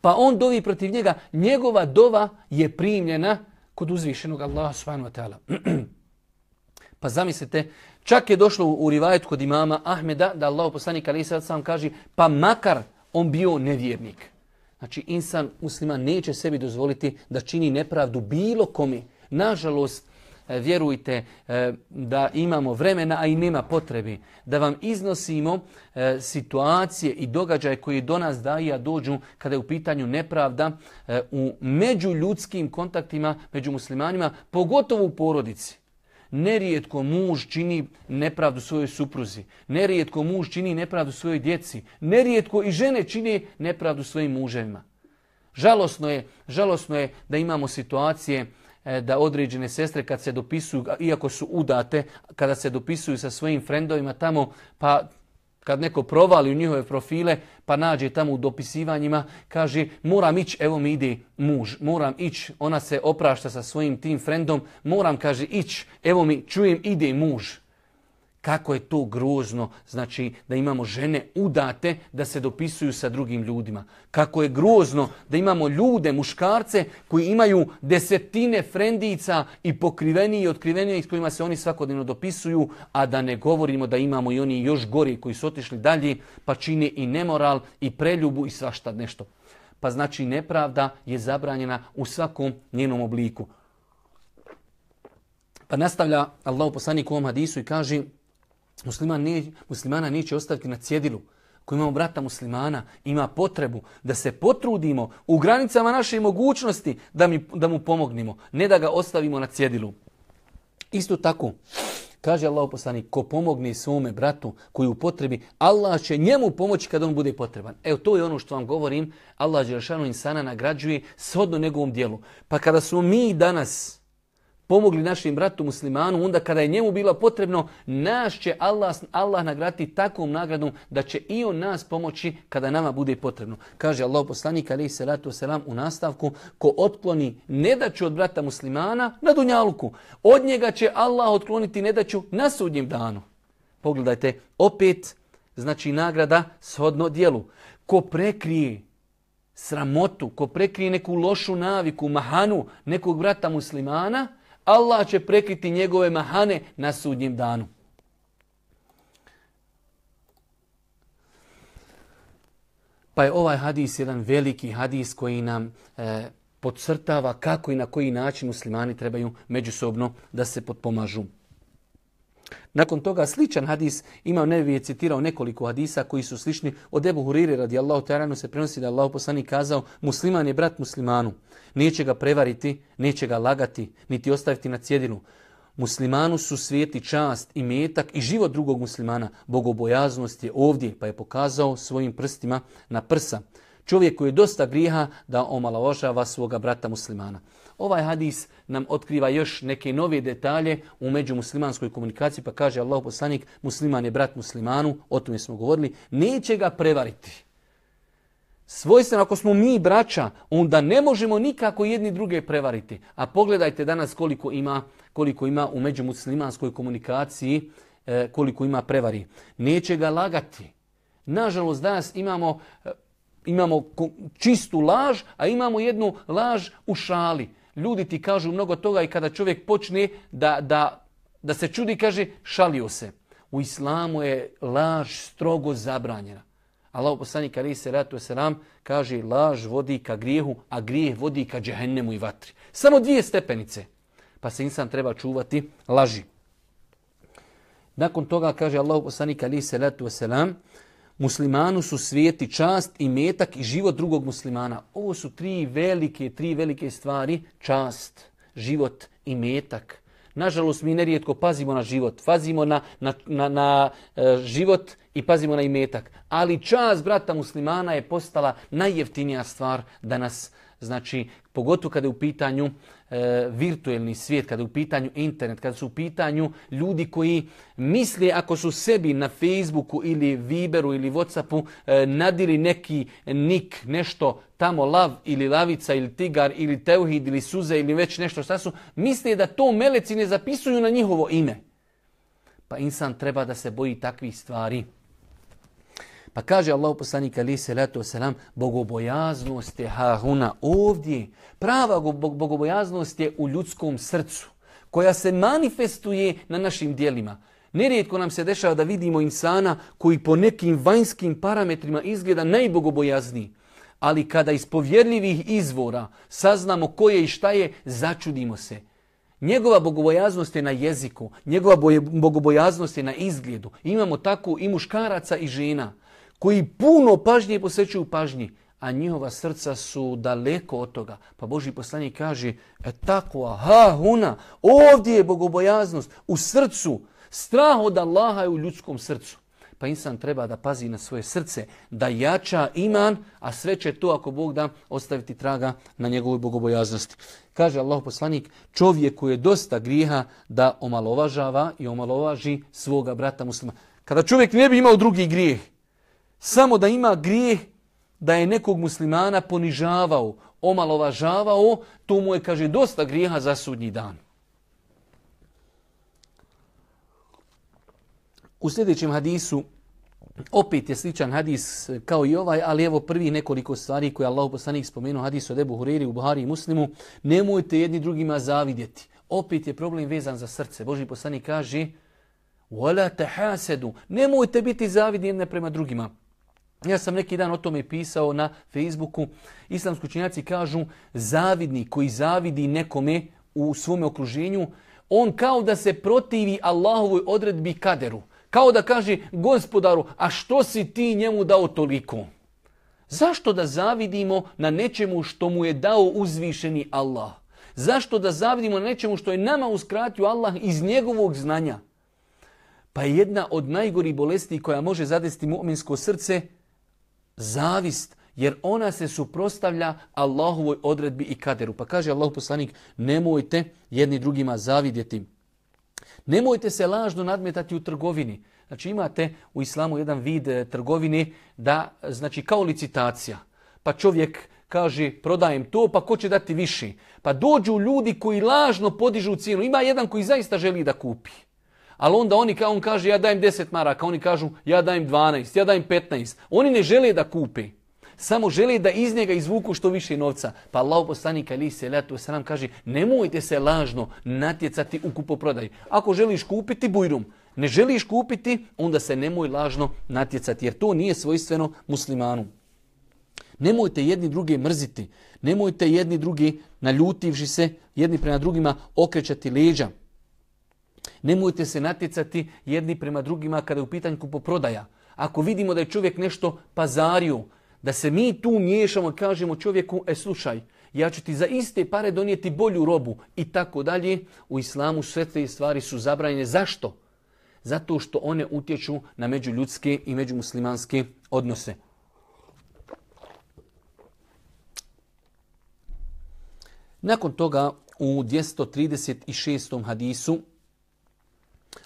pa on dovi protiv njega, njegova dova je primljena kod uzvišenog Allaha subhanahu wa ta'ala. pa zamislite, čak je došlo u rivajet kod imama Ahmeda da Allah poslanik ali sad sam kaže pa makar on bio nevjernik. Znači insan musliman neće sebi dozvoliti da čini nepravdu bilo komi. Nažalost, e, vjerujte e, da imamo vremena, a i nema potrebi da vam iznosimo e, situacije i događaje koji do nas daje, a dođu kada je u pitanju nepravda u međuljudskim kontaktima među muslimanima, pogotovo u porodici. Nerijetko muž čini nepravdu svojoj supruzi. Nerijetko muž čini nepravdu svojoj djeci. Nerijetko i žene čini nepravdu svojim muževima. Žalosno je, žalosno je da imamo situacije e, da određene sestre kad se dopisuju, iako su udate, kada se dopisuju sa svojim frendovima tamo, pa kad neko provali u njihove profile, pa nađe tamo u dopisivanjima, kaže moram ići, evo mi ide muž, moram ići, ona se oprašta sa svojim tim frendom, moram, kaže, ići, evo mi čujem, ide muž. Kako je to grozno, znači da imamo žene udate da se dopisuju sa drugim ljudima. Kako je grozno da imamo ljude, muškarce koji imaju desetine frendica i pokriveni i otkriveni s kojima se oni svakodnevno dopisuju, a da ne govorimo da imamo i oni još gori koji su otišli dalje pa čine i nemoral i preljubu i svašta nešto. Pa znači nepravda je zabranjena u svakom njenom obliku. Pa nastavlja Allah poslanik u ovom hadisu i kaže Musliman ne, muslimana neće ostaviti na cjedilu. Ko imamo brata muslimana, ima potrebu da se potrudimo u granicama naše mogućnosti da, mi, da mu pomognimo. Ne da ga ostavimo na cjedilu. Isto tako, kaže Allah poslani, ko pomogne svome bratu koji u potrebi, Allah će njemu pomoći kada on bude potreban. Evo, to je ono što vam govorim. Allah Đerašanu insana nagrađuje shodno njegovom dijelu. Pa kada smo mi danas pomogli našim bratu muslimanu, onda kada je njemu bilo potrebno, naš će Allah, Allah nagrati takvom nagradom da će i on nas pomoći kada nama bude potrebno. Kaže Allah poslanik alaih salatu wasalam u nastavku, ko otkloni nedaću od brata muslimana na dunjalku, od njega će Allah otkloniti nedaću na sudnjem danu. Pogledajte, opet, znači nagrada shodno dijelu. Ko prekrije sramotu, ko prekrije neku lošu naviku, mahanu nekog brata muslimana, Allah će prekriti njegove mahane na sudnjem danu. Pa je ovaj hadis jedan veliki hadis koji nam e, podcrtava kako i na koji način muslimani trebaju međusobno da se potpomažu. Nakon toga sličan hadis Imam Nevi je citirao nekoliko hadisa koji su slični. Od Ebu Huriri radijallahu ta'ala se prenosi da Allah poslanik kazao musliman je brat muslimanu. Neće ga prevariti, neće ga lagati, niti ostaviti na cjedinu. Muslimanu su svijeti čast i metak i život drugog muslimana. Bogobojaznost je ovdje pa je pokazao svojim prstima na prsa. Čovjek koji je dosta griha da omalovažava svoga brata muslimana. Ovaj hadis nam otkriva još neke nove detalje u međumuslimanskoj komunikaciji, pa kaže Allah poslanik, musliman je brat muslimanu, o tome smo govorili, neće ga prevariti. Svojstveno, ako smo mi braća, onda ne možemo nikako jedni druge prevariti. A pogledajte danas koliko ima, koliko ima u međumuslimanskoj komunikaciji, e, koliko ima prevari. Neće ga lagati. Nažalost, danas imamo, e, imamo čistu laž, a imamo jednu laž u šali ljudi ti kažu mnogo toga i kada čovjek počne da, da, da se čudi, kaže šalio se. U islamu je laž strogo zabranjena. Allah poslanik ali se ratu selam kaže laž vodi ka grijehu, a grijeh vodi ka džehennemu i vatri. Samo dvije stepenice. Pa se insan treba čuvati laži. Nakon toga kaže Allah poslanik ali se ratu selam muslimanu su svijeti čast i metak i život drugog muslimana. Ovo su tri velike, tri velike stvari. Čast, život i metak. Nažalost, mi nerijetko pazimo na život, pazimo na, na, na, na e, život i pazimo na imetak. Ali čast brata muslimana je postala najjeftinija stvar danas. Znači, pogotovo kada je u pitanju e, virtuelni svijet, kada je u pitanju internet, kada su u pitanju ljudi koji misle ako su sebi na Facebooku ili Viberu ili Whatsappu e, nadili neki nik, nešto tamo lav ili lavica ili tigar ili teuhid ili suze ili već nešto šta su, misle da to meleci ne zapisuju na njihovo ime. Pa insan treba da se boji takvih stvari. Pa kaže Allah poslanik ali se leto selam, bogobojaznost je Haruna ovdje. Prava bogobojaznost je u ljudskom srcu, koja se manifestuje na našim dijelima. Nerijetko nam se dešava da vidimo insana koji po nekim vanjskim parametrima izgleda najbogobojazniji. Ali kada iz povjerljivih izvora saznamo ko je i šta je, začudimo se. Njegova bogobojaznost je na jeziku, njegova bogobojaznost je na izgledu. Imamo tako i muškaraca i žena koji puno pažnje posvećuju pažnji, a njihova srca su daleko od toga. Pa Boži poslanik kaže, e tako, aha, huna, ovdje je bogobojaznost u srcu, strah od Allaha je u ljudskom srcu. Pa insan treba da pazi na svoje srce, da jača iman, a sve će to, ako Bog da, ostaviti traga na njegovoj bogobojaznosti. Kaže Allah poslanik, čovjek koji je dosta grijeha da omalovažava i omalovaži svoga brata muslima. Kada čovjek ne bi imao drugi grijeh, samo da ima grijeh da je nekog muslimana ponižavao, omalovažavao, to mu je, kaže, dosta grijeha za sudnji dan. U sljedećem hadisu, opet je sličan hadis kao i ovaj, ali evo prvi nekoliko stvari koje Allah poslanik spomenuo hadisu od Ebu Huriri u Buhari i Muslimu, nemojte jedni drugima zavidjeti. Opet je problem vezan za srce. Boži poslanik kaže, وَلَا تَحَاسَدُ Nemojte biti zavidni jedne prema drugima. Ja sam neki dan o tome pisao na Facebooku. Islamski učinjaci kažu zavidni koji zavidi nekome u svom okruženju, on kao da se protivi Allahovoj odredbi kaderu. Kao da kaže gospodaru, a što si ti njemu dao toliko? Zašto da zavidimo na nečemu što mu je dao uzvišeni Allah? Zašto da zavidimo na nečemu što je nama uskratio Allah iz njegovog znanja? Pa jedna od najgori bolesti koja može zadesti mu'minsko srce – zavist, jer ona se suprostavlja Allahovoj odredbi i kaderu. Pa kaže Allah poslanik, nemojte jedni drugima zavidjeti. Nemojte se lažno nadmetati u trgovini. Znači imate u islamu jedan vid e, trgovine da, znači kao licitacija. Pa čovjek kaže prodajem to, pa ko će dati više? Pa dođu ljudi koji lažno podižu cijenu. Ima jedan koji zaista želi da kupi. Ali onda oni, on kaže ja dajem 10 maraka, oni kažu ja dajem 12, ja dajem 15. Oni ne žele da kupe. Samo žele da iz njega izvuku što više novca. Pa Allah poslanik ali se letu se nam kaže nemojte se lažno natjecati u kupoprodaju. Ako želiš kupiti bujrum, ne želiš kupiti, onda se nemoj lažno natjecati jer to nije svojstveno muslimanu. Nemojte jedni druge mrziti. Nemojte jedni drugi naljutivši se, jedni prema drugima okrećati leđa. Nemojte se natjecati jedni prema drugima kada je u pitanju kupoprodaja. Ako vidimo da je čovjek nešto pazario, da se mi tu miješamo i kažemo čovjeku, e slušaj, ja ću ti za iste pare donijeti bolju robu i tako dalje, u islamu sve te stvari su zabranjene. Zašto? Zato što one utječu na međuljudske i međumuslimanske odnose. Nakon toga u 236. hadisu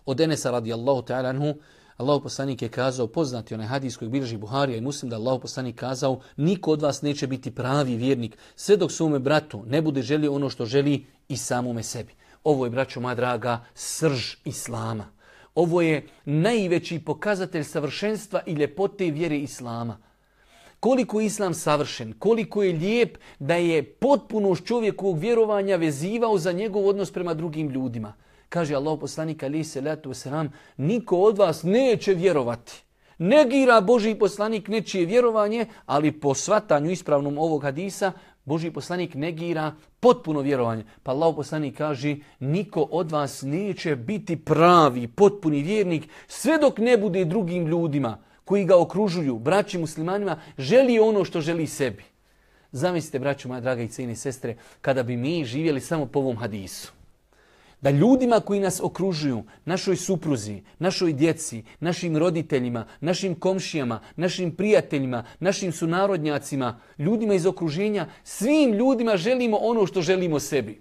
od Enesa radijallahu ta'ala anhu Allahu poslanik je kazao, poznati onaj hadis kojeg bilježi Buharija i Muslim, da Allahu poslanik kazao, niko od vas neće biti pravi vjernik, sve dok svome bratu ne bude želio ono što želi i samome sebi. Ovo je, braćo moja draga, srž Islama. Ovo je najveći pokazatelj savršenstva i ljepote vjere Islama. Koliko je Islam savršen, koliko je lijep da je potpuno čovjekovog vjerovanja vezivao za njegov odnos prema drugim ljudima. Kaže Allah poslanik ali se letu selam, niko od vas neće vjerovati. Negira Boži poslanik nečije vjerovanje, ali po svatanju ispravnom ovog hadisa, Boži poslanik negira potpuno vjerovanje. Pa Allah poslanik kaže, niko od vas neće biti pravi, potpuni vjernik, sve dok ne bude drugim ljudima koji ga okružuju, braći muslimanima, želi ono što želi sebi. Zamislite, braću moja draga i cijene sestre, kada bi mi živjeli samo po ovom hadisu da ljudima koji nas okružuju, našoj supruzi, našoj djeci, našim roditeljima, našim komšijama, našim prijateljima, našim sunarodnjacima, ljudima iz okruženja, svim ljudima želimo ono što želimo sebi.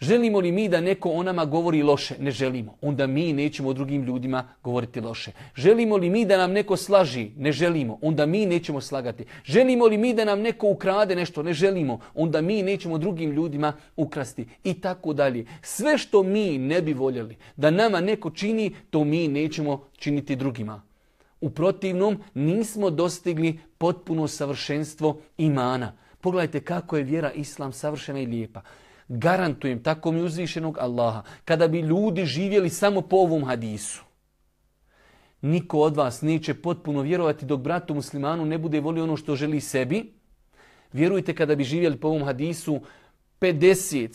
Želimo li mi da neko o nama govori loše? Ne želimo. Onda mi nećemo o drugim ljudima govoriti loše. Želimo li mi da nam neko slaži? Ne želimo. Onda mi nećemo slagati. Želimo li mi da nam neko ukrade nešto? Ne želimo. Onda mi nećemo drugim ljudima ukrasti. I tako dalje. Sve što mi ne bi voljeli da nama neko čini, to mi nećemo činiti drugima. U protivnom nismo dostigli potpuno savršenstvo imana. Pogledajte kako je vjera Islam savršena i lijepa garantujem tako mi uzvišenog Allaha, kada bi ljudi živjeli samo po ovom hadisu, niko od vas neće potpuno vjerovati dok bratu muslimanu ne bude volio ono što želi sebi. Vjerujte kada bi živjeli po ovom hadisu, 50,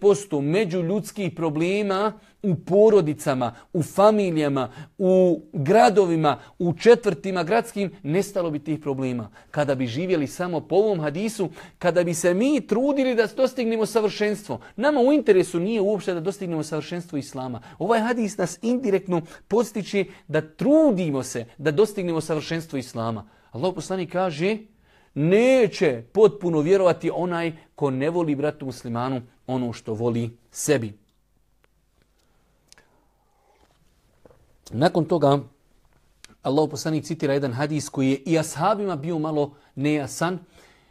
70% među ljudskih problema u porodicama, u familijama, u gradovima, u četvrtima gradskim, nestalo bi tih problema. Kada bi živjeli samo po ovom hadisu, kada bi se mi trudili da dostignemo savršenstvo. Nama u interesu nije uopšte da dostignemo savršenstvo Islama. Ovaj hadis nas indirektno postiče da trudimo se da dostignemo savršenstvo Islama. Allah poslani kaže, neće potpuno vjerovati onaj ko ne voli bratu muslimanu ono što voli sebi. Nakon toga Allah poslanik citira jedan hadis koji je i ashabima bio malo nejasan.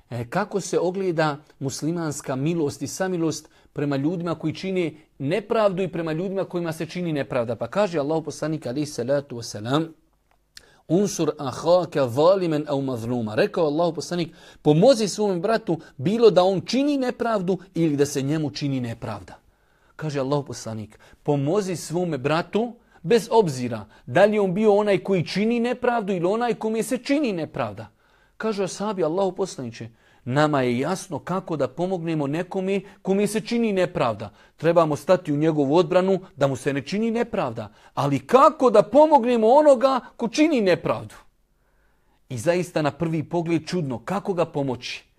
E, kako se ogleda muslimanska milost i samilost prema ljudima koji čine nepravdu i prema ljudima kojima se čini nepravda. Pa kaže Allah poslanik alaih salatu wasalam, unsur ahaka zalimen au mazluma. Rekao Allah poslanik, pomozi svom bratu bilo da on čini nepravdu ili da se njemu čini nepravda. Kaže Allah poslanik, pomozi svome bratu bez obzira da li on bio onaj koji čini nepravdu ili onaj kome se čini nepravda. Kaže Asabi Allahu poslaniće, Nama je jasno kako da pomognemo nekome kome se čini nepravda. Trebamo stati u njegovu odbranu da mu se ne čini nepravda. Ali kako da pomognemo onoga ko čini nepravdu? I zaista na prvi pogled čudno, kako ga pomoći?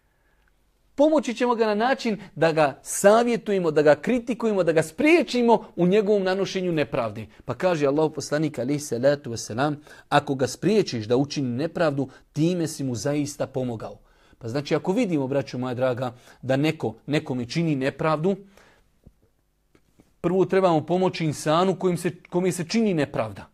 Pomoći ćemo ga na način da ga savjetujemo, da ga kritikujemo, da ga spriječimo u njegovom nanošenju nepravdi. Pa kaže Allah poslanik alaihi salatu wasalam, ako ga spriječiš da učini nepravdu, time si mu zaista pomogao. Pa znači ako vidimo, braćo moja draga, da neko nekom čini nepravdu, prvo trebamo pomoći insanu kojim se, kome se čini nepravda.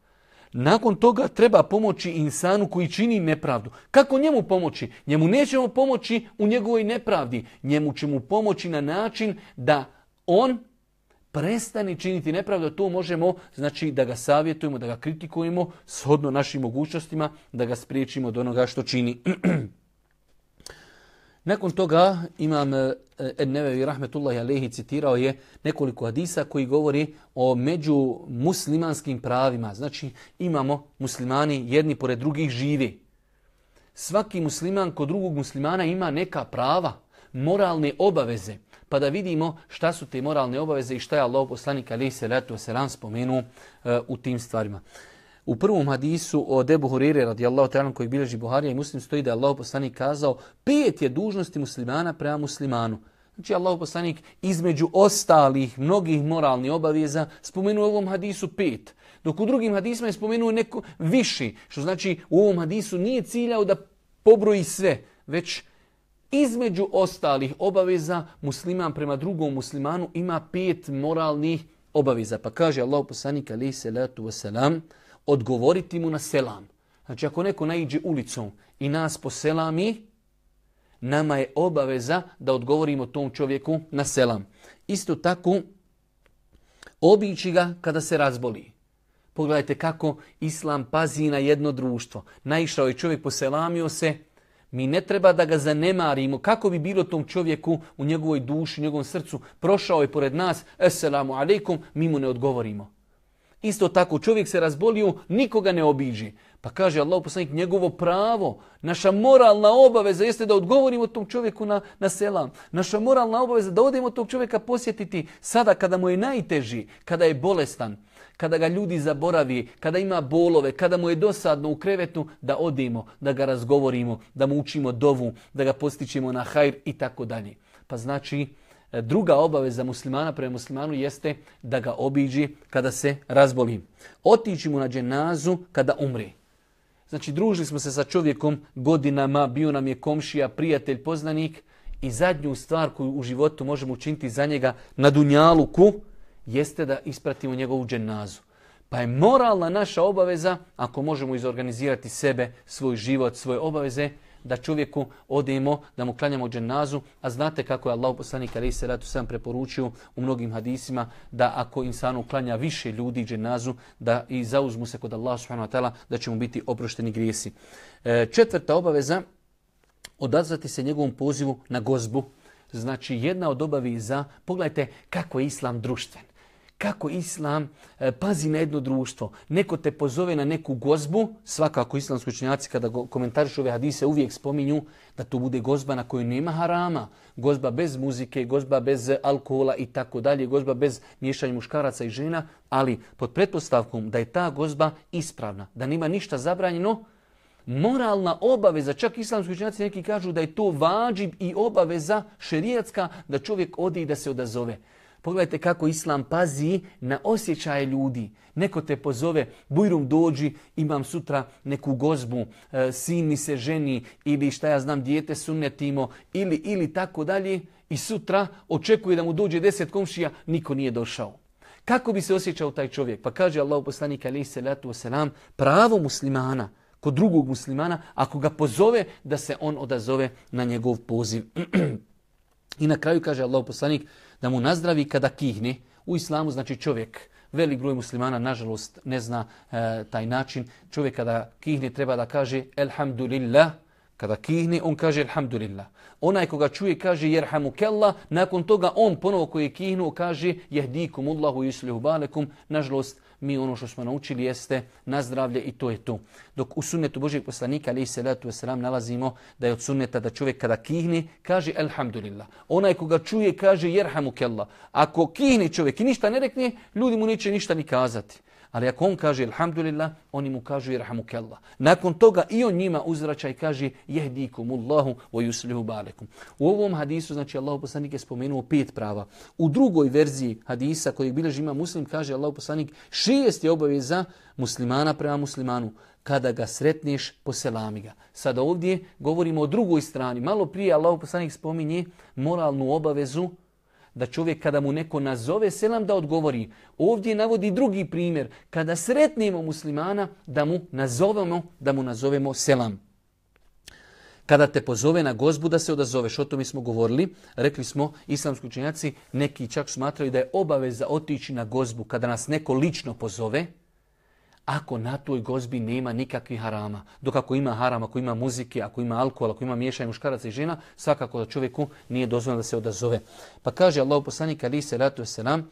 Nakon toga treba pomoći insanu koji čini nepravdu. Kako njemu pomoći? Njemu nećemo pomoći u njegovoj nepravdi. Njemu ćemo pomoći na način da on prestane činiti nepravdu. To možemo znači da ga savjetujemo, da ga kritikujemo shodno našim mogućnostima, da ga spriječimo od onoga što čini. Nakon toga imam eh, Ennevevi rahmetullahi alehi citirao je nekoliko hadisa koji govori o među muslimanskim pravima. Znači imamo muslimani jedni pored drugih živi. svaki musliman kod drugog muslimana ima neka prava, moralne obaveze. Pa da vidimo šta su te moralne obaveze i šta je Allah poslanik ali se wasalam se spomenu uh, e, u tim stvarima. U prvom hadisu o Debu Hurire radijallahu ta'ala koji bilježi Buharija i muslim stoji da je Allah poslanik kazao pet je dužnosti muslimana prema muslimanu. Znači Allah poslanik između ostalih mnogih moralnih obaveza spomenuo u ovom hadisu pet. Dok u drugim hadisima je spomenuo neko viši. Što znači u ovom hadisu nije ciljao da pobroji sve. Već između ostalih obaveza musliman prema drugom muslimanu ima pet moralnih obaveza. Pa kaže Allah poslanik alaihi salatu wasalam odgovoriti mu na selam. Znači ako neko naiđe ulicom i nas poselami, nama je obaveza da odgovorimo tom čovjeku na selam. Isto tako, obići ga kada se razboli. Pogledajte kako Islam pazi na jedno društvo. Naišao je čovjek, poselamio se, mi ne treba da ga zanemarimo. Kako bi bilo tom čovjeku u njegovoj duši, u njegovom srcu, prošao je pored nas, eselamu alaikum, mi mu ne odgovorimo. Isto tako, čovjek se razbolio, nikoga ne obiđi. Pa kaže Allah poslanik, njegovo pravo, naša moralna obaveza jeste da odgovorimo tom čovjeku na, na selam. Naša moralna obaveza da odemo tog čovjeka posjetiti sada kada mu je najteži, kada je bolestan, kada ga ljudi zaboravi, kada ima bolove, kada mu je dosadno u krevetu, da odemo, da ga razgovorimo, da mu učimo dovu, da ga postićemo na hajr i tako dalje. Pa znači, E, druga obaveza muslimana prema muslimanu jeste da ga obiđi kada se razboli. Otići mu na dženazu kada umri. Znači, družili smo se sa čovjekom godinama, bio nam je komšija, prijatelj, poznanik i zadnju stvar koju u životu možemo učiniti za njega na dunjaluku jeste da ispratimo njegovu dženazu. Pa je moralna naša obaveza, ako možemo izorganizirati sebe, svoj život, svoje obaveze, da čovjeku odemo, da mu klanjamo dženazu, a znate kako je Allah poslanik ali se ratu sam preporučio u mnogim hadisima da ako insanu klanja više ljudi dženazu, da i zauzmu se kod Allah subhanahu wa ta'ala, da će mu biti oprošteni grijesi. E, četvrta obaveza, odazvati se njegovom pozivu na gozbu. Znači jedna od obavi za, pogledajte kako je islam društven kako islam e, pazi na jedno društvo. Neko te pozove na neku gozbu, svakako islamski učenjaci kada komentarišu ove hadise uvijek spominju da to bude gozba na kojoj nema harama. Gozba bez muzike, gozba bez alkohola i tako dalje, gozba bez miješanja muškaraca i žena, ali pod pretpostavkom da je ta gozba ispravna, da nema ništa zabranjeno, moralna obaveza, čak islamski učenjaci neki kažu da je to vađib i obaveza šerijatska da čovjek ode i da se odazove. Pogledajte kako Islam pazi na osjećaje ljudi. Neko te pozove, bujrum dođi, imam sutra neku gozbu, e, sin mi se ženi ili šta ja znam, dijete sunnetimo ili, ili tako dalje. I sutra očekuje da mu dođe deset komšija, niko nije došao. Kako bi se osjećao taj čovjek? Pa kaže Allah poslanik alaihi salatu wasalam, pravo muslimana, kod drugog muslimana, ako ga pozove, da se on odazove na njegov poziv. I na kraju kaže Allah poslanik, da mu nazdravi kada kihne. U islamu znači čovjek, velik broj muslimana nažalost ne zna e, taj način. Čovjek kada kihne treba da kaže Elhamdulillah. Kada kihne on kaže Elhamdulillah. Onaj koga čuje kaže Jerhamu Kella. Nakon toga on ponovo koji je kihnuo kaže Jehdikumullahu yuslihu balekum. Nažalost mi ono što smo naučili jeste na zdravlje i to je to. Dok u sunnetu Božijeg poslanika, ali i salatu wasalam, nalazimo da je od sunneta da čovjek kada kihni, kaže Alhamdulillah. Onaj koga čuje, kaže Jerhamu Kella. Ako kihni čovjek i ništa ne rekne, ljudi mu neće ništa ni kazati. Ali ako on kaže alhamdulillah, oni mu kažu irhamukallah. Nakon toga i on njima uzvraća i kaže jehdikumullahu wa yuslihu balekum. U ovom hadisu, znači Allah poslanik je spomenuo pet prava. U drugoj verziji hadisa koji bilježi ima muslim, kaže Allah poslanik šest je obaveza muslimana prema muslimanu. Kada ga sretneš, poselami ga. Sada ovdje govorimo o drugoj strani. Malo prije Allah poslanik spominje moralnu obavezu da čovjek kada mu neko nazove selam da odgovori. Ovdje navodi drugi primjer. Kada sretnemo muslimana da mu nazovemo, da mu nazovemo selam. Kada te pozove na gozbu da se odazoveš, o tome smo govorili, rekli smo islamski učenjaci, neki čak smatraju da je obaveza otići na gozbu kada nas neko lično pozove, ako na toj gozbi nema nikakvih harama. Dok ako ima harama, ako ima muzike, ako ima alkohol, ako ima miješanje muškaraca i žena, svakako da čovjeku nije dozvoljeno da se odazove. Pa kaže Allah poslanik Ali se ratu se nam,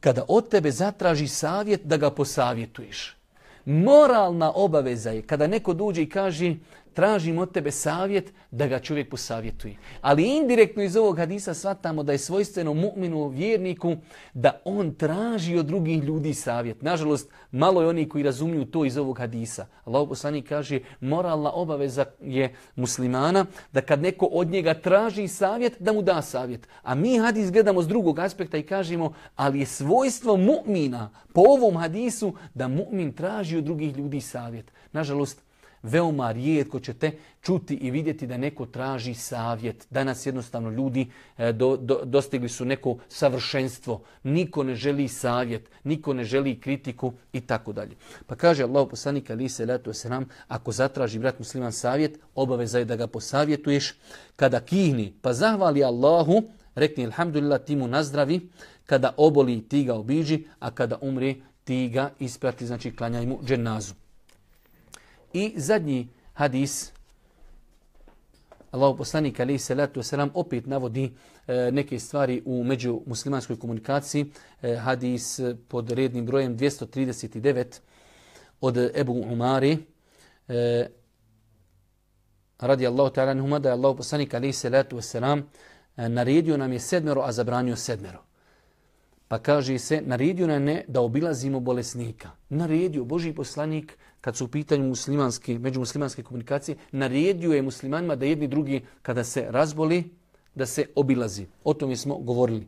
kada od tebe zatraži savjet da ga posavjetuješ. Moralna obaveza je kada neko dođe i kaže tražim od tebe savjet da ga čovjek posavjetuje. Ali indirektno iz ovog hadisa shvatamo da je svojstveno mu'minu vjerniku da on traži od drugih ljudi savjet. Nažalost, malo je oni koji razumiju to iz ovog hadisa. Allah poslanik kaže, moralna obaveza je muslimana da kad neko od njega traži savjet, da mu da savjet. A mi hadis gledamo s drugog aspekta i kažemo, ali je svojstvo mu'mina po ovom hadisu da mu'min traži od drugih ljudi savjet. Nažalost, veoma rijetko ćete čuti i vidjeti da neko traži savjet. Danas jednostavno ljudi e, do, do, dostigli su neko savršenstvo. Niko ne želi savjet, niko ne želi kritiku i tako dalje. Pa kaže Allah poslanik ali se letu nam, ako zatraži brat musliman savjet, obaveza je da ga posavjetuješ. Kada kihni, pa zahvali Allahu, rekni alhamdulillah ti mu nazdravi, kada oboli ti ga obiđi, a kada umri ti ga isprati, znači klanjaj mu dženazu. I zadnji hadis, Allahu poslanik alaihi salatu wasalam opet navodi e, neke stvari u među muslimanskoj komunikaciji. E, hadis pod rednim brojem 239 od Ebu Umari. E, radi Allahu ta'ala nehuma da je Allahu poslanik alaihi salatu wasalam e, naredio nam je sedmero, a zabranio sedmero. Pa kaže se, naredio nam ne da obilazimo bolesnika. Naredio Boži poslanik kad su u pitanju muslimanske, međumuslimanske komunikacije, naredio je muslimanima da jedni drugi, kada se razboli, da se obilazi. O tome smo govorili.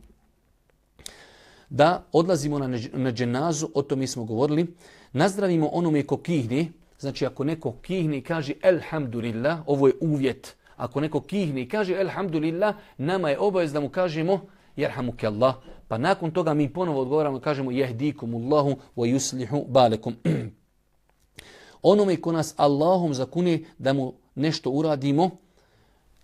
Da odlazimo na, na dženazu, o tome smo govorili. Nazdravimo onome ko kihni, znači ako neko kihni i kaže Elhamdulillah, ovo je uvjet. Ako neko kihni i kaže Elhamdulillah, nama je obavez da mu kažemo Jerhamuke Allah. Pa nakon toga mi ponovo odgovaramo kažemo Jehdikumullahu wa yuslihu balekum. onome ko nas Allahom zakune da mu nešto uradimo,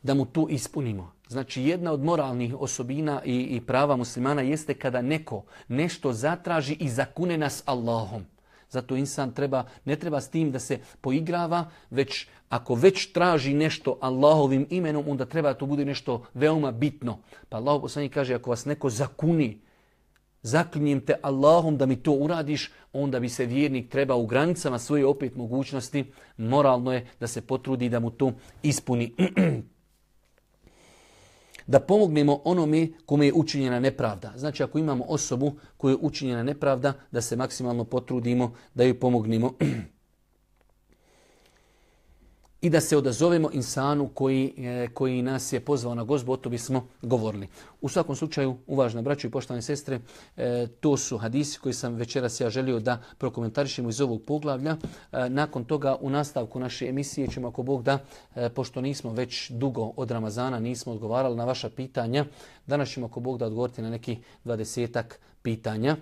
da mu to ispunimo. Znači jedna od moralnih osobina i, i prava muslimana jeste kada neko nešto zatraži i zakune nas Allahom. Zato insan treba, ne treba s tim da se poigrava, već ako već traži nešto Allahovim imenom, onda treba to bude nešto veoma bitno. Pa Allah poslani kaže, ako vas neko zakuni, zaklinjem te Allahom da mi to uradiš, onda bi se vjernik treba u granicama svoje opet mogućnosti, moralno je da se potrudi da mu to ispuni. da pomognemo onome kome je učinjena nepravda. Znači ako imamo osobu koju je učinjena nepravda, da se maksimalno potrudimo da ju pomognemo. i da se odazovemo insanu koji, e, koji nas je pozvao na gozbu, o to bismo govorili. U svakom slučaju, uvažna braćo i poštovane sestre, e, to su hadisi koji sam večeras ja želio da prokomentarišemo iz ovog poglavlja. E, nakon toga, u nastavku naše emisije ćemo, ako Bog da, pošto nismo već dugo od Ramazana, nismo odgovarali na vaša pitanja, danas ćemo, ako Bog da, odgovoriti na neki dvadesetak pitanja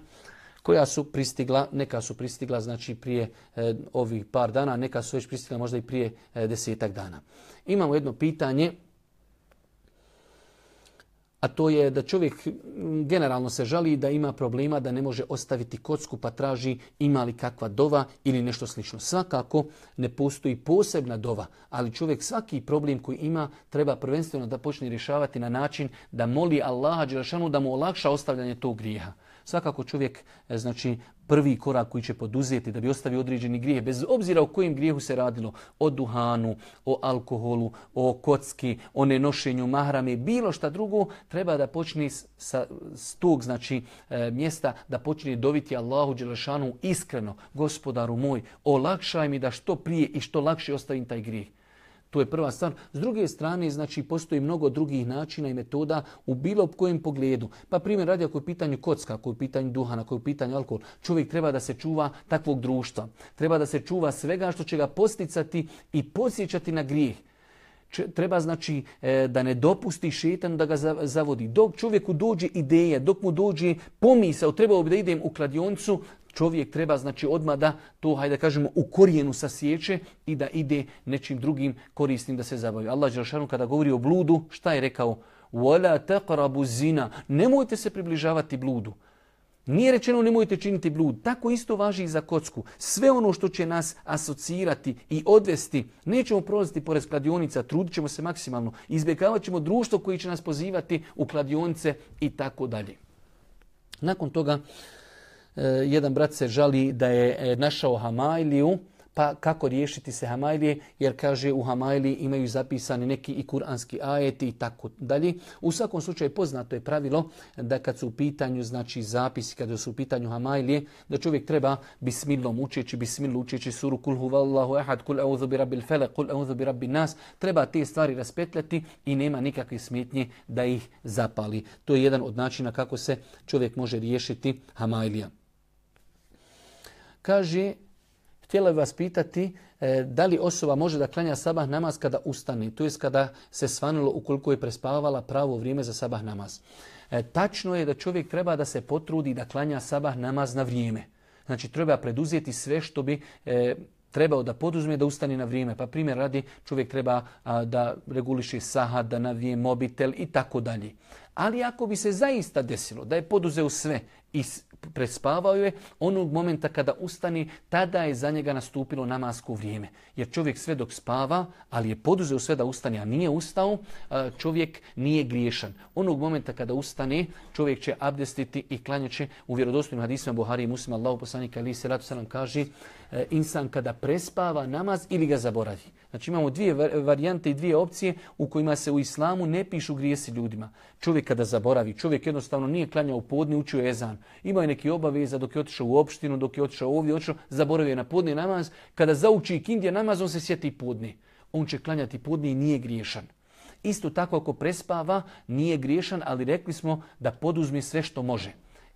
koja su pristigla, neka su pristigla znači prije e, ovih par dana, neka su već pristigla možda i prije e, desetak dana. Imamo jedno pitanje, a to je da čovjek generalno se žali da ima problema da ne može ostaviti kocku pa traži ima li kakva dova ili nešto slično. Svakako ne postoji posebna dova, ali čovjek svaki problem koji ima treba prvenstveno da počne rješavati na način da moli Allaha Đelšanu da mu olakša ostavljanje tog grijeha svakako čovjek e, znači prvi korak koji će poduzeti da bi ostavio određeni grijeh, bez obzira o kojim grijehu se radilo, o duhanu, o alkoholu, o kocki, o nenošenju mahrame, bilo šta drugo, treba da počne sa s tog znači, e, mjesta, da počne doviti Allahu Đelešanu iskreno, gospodaru moj, olakšaj mi da što prije i što lakše ostavim taj grijeh. To je prva stvar. S druge strane, znači, postoji mnogo drugih načina i metoda u bilo kojem pogledu. Pa primjer radi ako je pitanje kocka, ako je pitanje duhana, ako je pitanje alkohol. Čovjek treba da se čuva takvog društva. Treba da se čuva svega što će ga posticati i posjećati na grijeh treba znači e, da ne dopusti šetan da ga zavodi. Dok čovjeku dođe ideja, dok mu dođe pomisao, trebao bi da idem u kladioncu, čovjek treba znači odma da to hajde kažemo u korijenu sa sjeće i da ide nečim drugim korisnim da se zabavi. Allah dželešanu kada govori o bludu, šta je rekao? Wala taqrabu zina. Nemojte se približavati bludu. Nije rečeno nemojte činiti blud. Tako isto važi i za kocku. Sve ono što će nas asocirati i odvesti, nećemo prolaziti pored kladionica, trudit ćemo se maksimalno. Izbjegavat ćemo društvo koji će nas pozivati u kladionice i tako dalje. Nakon toga, e, jedan brat se žali da je e, našao Hamailiju, pa kako riješiti se Hamajlije, jer kaže u Hamajliji imaju zapisani neki i kuranski ajeti i tako dalje. U svakom slučaju poznato je pravilo da kad su u pitanju znači zapisi, kada su u pitanju Hamajlije, da čovjek treba bismilom učeći, bismilom učeći suru kul huvallahu ehad, kul euzu bi rabbil fele, kul euzu bi rabbi nas, treba te stvari raspetljati i nema nikakve smetnje da ih zapali. To je jedan od načina kako se čovjek može riješiti Hamajlija. Kaže, htjela vas pitati e, da li osoba može da klanja sabah namaz kada ustane, to je kada se svanilo ukoliko je prespavala pravo vrijeme za sabah namaz. E, tačno je da čovjek treba da se potrudi da klanja sabah namaz na vrijeme. Znači treba preduzeti sve što bi e, trebao da poduzme da ustane na vrijeme. Pa primjer radi, čovjek treba a, da reguliše sahat, da navije mobitel i tako dalje. Ali ako bi se zaista desilo da je poduzeo sve i prespavao je, onog momenta kada ustani, tada je za njega nastupilo namasko vrijeme. Jer čovjek sve dok spava, ali je poduzeo sve da ustane, a nije ustao, čovjek nije griješan. Onog momenta kada ustane, čovjek će abdestiti i klanjaće u vjerodostojnim hadisima Buhari i Muslima, Allahu poslanika ali se ratu nam kaže, e, insan kada prespava namaz ili ga zaboravi. Znači imamo dvije varijante i dvije opcije u kojima se u islamu ne pišu grijesi ljudima. Čovjek kada zaboravi, čovjek jednostavno nije klanjao u podni, učio ezan. Imao je neki obaveza dok je otišao u opštinu, dok je otišao ovdje, otišao, zaboravio je na podni namaz. Kada zauči kindija namaz, on se sjeti podni. On će klanjati podni i nije griješan. Isto tako ako prespava, nije griješan, ali rekli smo da poduzmi sve što može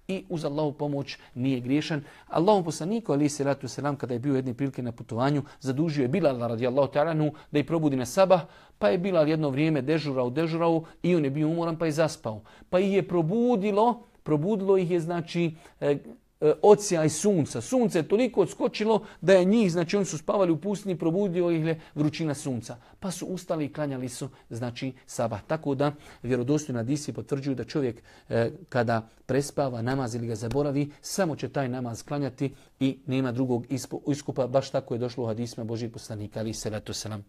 i uz Allahu pomoć nije griješan. Allahu poslaniku ali se ratu selam kada je bio jedne prilike na putovanju zadužio je Bilal radijallahu ta'ala da i probudi na sabah, pa je Bilal jedno vrijeme dežurao, dežurao i on je bio umoran pa je zaspao. Pa ih je probudilo, probudilo ih je znači e, E, ocija i sunca. Sunce je toliko odskočilo da je njih, znači oni su spavali u pustinji, probudio ih je vrućina sunca. Pa su ustali i klanjali su, znači, sabah. Tako da vjerodostojna disi potvrđuju da čovjek e, kada prespava namaz ili ga zaboravi, samo će taj namaz klanjati i nema drugog iskupa. Baš tako je došlo u hadisma Božih poslanika, ali se ratu se nam.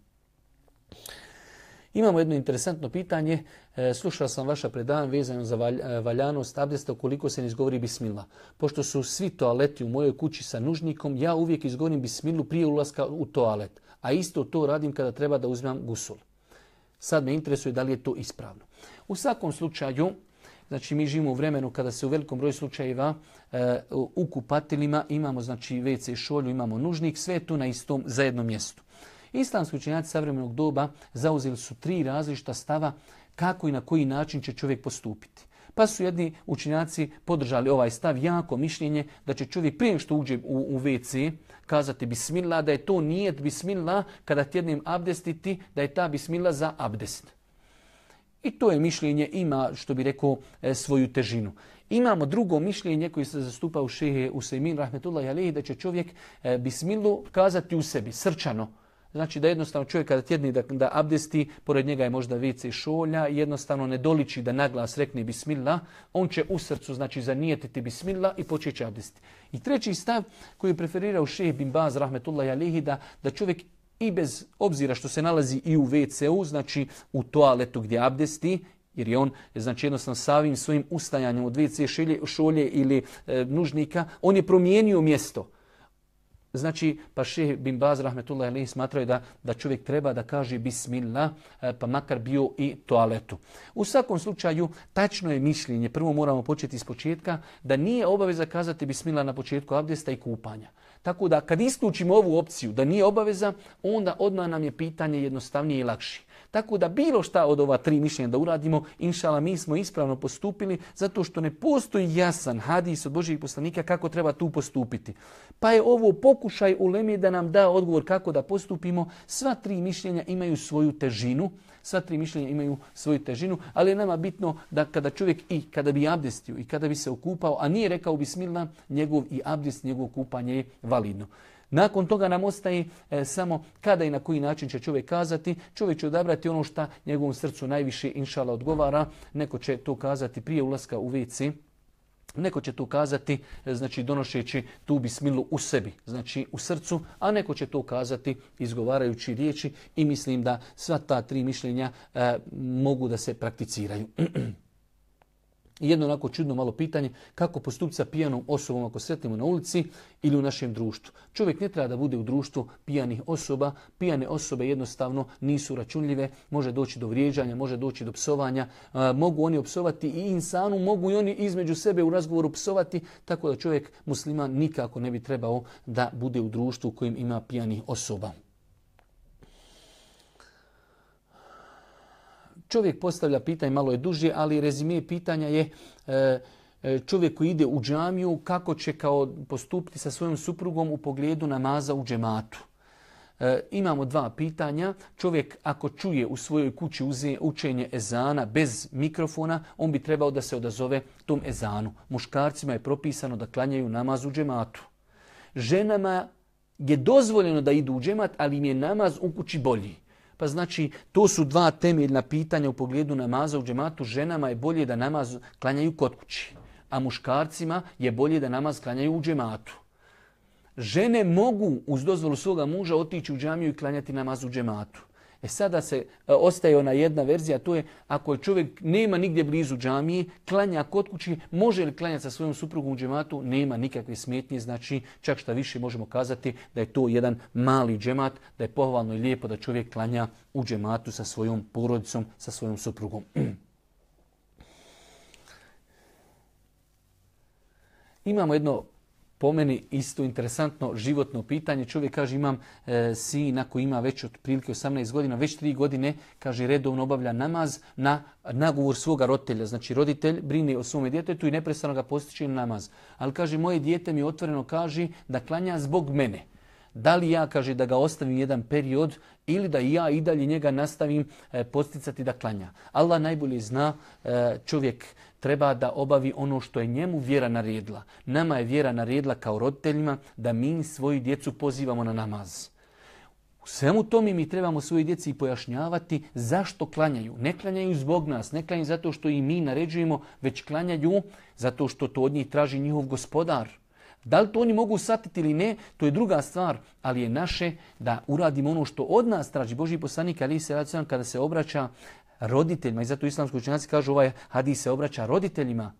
Imamo jedno interesantno pitanje. E, slušao sam vaša predan vezano za e, valjanost abdesta koliko se ne izgovori bismila. Pošto su svi toaleti u mojoj kući sa nužnikom, ja uvijek izgovorim bismilu prije ulaska u toalet. A isto to radim kada treba da uzmem gusul. Sad me interesuje da li je to ispravno. U svakom slučaju, znači mi živimo u vremenu kada se u velikom broju slučajeva e, u kupatilima imamo znači WC šolju, imamo nužnik, sve je to na istom zajednom mjestu. Islamski učenjaci savremenog doba zauzeli su tri različita stava kako i na koji način će čovjek postupiti. Pa su jedni učenjaci podržali ovaj stav, jako mišljenje da će čovjek prije što uđe u, u WC kazati bismillah, da je to nijet bismillah kada tjednim abdestiti, da je ta bismillah za abdest. I to je mišljenje, ima, što bi rekao, e, svoju težinu. Imamo drugo mišljenje koje se zastupa u šehe Usaymin, rahmetullahi alihi, da će čovjek e, bismilu kazati u sebi, srčano. Znači da jednostavno čovjek kada tjedni da, da abdesti, pored njega je možda vice i šolja, jednostavno ne doliči da naglas rekne bismillah, on će u srcu znači zanijetiti bismillah i počeće abdesti. I treći stav koji je preferirao šeh bin Baz, rahmetullahi alihi, da, da čovjek i bez obzira što se nalazi i u WC-u, znači u toaletu gdje abdesti, jer je on znači jednostavno savim svojim ustajanjem od WC šolje, šolje ili e, nužnika, on je promijenio mjesto. Znači, pa šeh bin Baz, rahmetullahi alihi, smatraju da, da čovjek treba da kaže bismillah, e, pa makar bio i toaletu. U svakom slučaju, tačno je mišljenje, prvo moramo početi iz početka, da nije obaveza kazati bismillah na početku abdesta i kupanja. Tako da, kad isključimo ovu opciju da nije obaveza, onda odmah nam je pitanje jednostavnije i lakše. Tako da bilo šta od ova tri mišljenja da uradimo, inšala mi smo ispravno postupili zato što ne postoji jasan hadis od Božijeg poslanika kako treba tu postupiti. Pa je ovo pokušaj u da nam da odgovor kako da postupimo. Sva tri mišljenja imaju svoju težinu, sva tri mišljenja imaju svoju težinu, ali je nama bitno da kada čovjek i kada bi abdestio i kada bi se okupao, a nije rekao bismillah, njegov i abdest, njegov kupanje je validno. Nakon toga nam ostaje e, samo kada i na koji način će čovjek kazati. Čovjek će odabrati ono što njegovom srcu najviše inšala odgovara. Neko će to kazati prije ulaska u WC. Neko će to kazati e, znači donošeći tu bismilu u sebi, znači u srcu, a neko će to kazati izgovarajući riječi i mislim da sva ta tri mišljenja e, mogu da se prakticiraju. jedno onako čudno malo pitanje, kako postupiti sa pijanom osobom ako sretnemo na ulici ili u našem društvu. Čovjek ne treba da bude u društvu pijanih osoba. Pijane osobe jednostavno nisu računljive, može doći do vrijeđanja, može doći do psovanja, mogu oni opsovati i insanu, mogu i oni između sebe u razgovoru psovati, tako da čovjek musliman nikako ne bi trebao da bude u društvu u kojem ima pijanih osoba. Čovjek postavlja pitanje, malo je duže, ali rezime pitanja je e, e, čovjek koji ide u džamiju, kako će kao postupiti sa svojom suprugom u pogledu namaza u džematu. E, imamo dva pitanja. Čovjek ako čuje u svojoj kući učenje ezana bez mikrofona, on bi trebao da se odazove tom ezanu. Muškarcima je propisano da klanjaju namaz u džematu. Ženama je dozvoljeno da idu u džemat, ali im je namaz u kući bolji. Pa znači, to su dva temeljna pitanja u pogledu namaza u džematu. Ženama je bolje da namaz klanjaju kod kući, a muškarcima je bolje da namaz klanjaju u džematu. Žene mogu uz dozvolu svoga muža otići u džamiju i klanjati namaz u džematu. E sada se e, ostaje ona jedna verzija, to je ako je čovjek nema nigdje blizu džamije, klanja kod kući, može li klanjati sa svojom suprugom u džematu, nema nikakve smetnje, znači čak šta više možemo kazati da je to jedan mali džemat, da je pohvalno i lijepo da čovjek klanja u džematu sa svojom porodicom, sa svojom suprugom. Imamo jedno po meni isto interesantno životno pitanje. Čovjek kaže imam e, sina koji ima već od prilike 18 godina, već 3 godine, kaže redovno obavlja namaz na nagovor svoga roditelja. Znači roditelj brine o svome djetetu i neprestano ga postiče namaz. Ali kaže moje dijete mi otvoreno kaže da klanja zbog mene. Da li ja, kaže, da ga ostavim jedan period ili da ja i dalje njega nastavim e, posticati da klanja. Allah najbolje zna, e, čovjek treba da obavi ono što je njemu vjera naredila. Nama je vjera naredila kao roditeljima da mi svoju djecu pozivamo na namaz. U svemu tome mi trebamo svoje djeci pojašnjavati zašto klanjaju. Ne klanjaju zbog nas, ne klanjaju zato što i mi naređujemo, već klanjaju zato što to od njih traži njihov gospodar. Da li to oni mogu satiti ili ne, to je druga stvar, ali je naše da uradimo ono što od nas traži. Boži poslanik Ali se kada se obraća roditeljima, i zato islamski učenjaci kažu ovaj hadis se obraća roditeljima,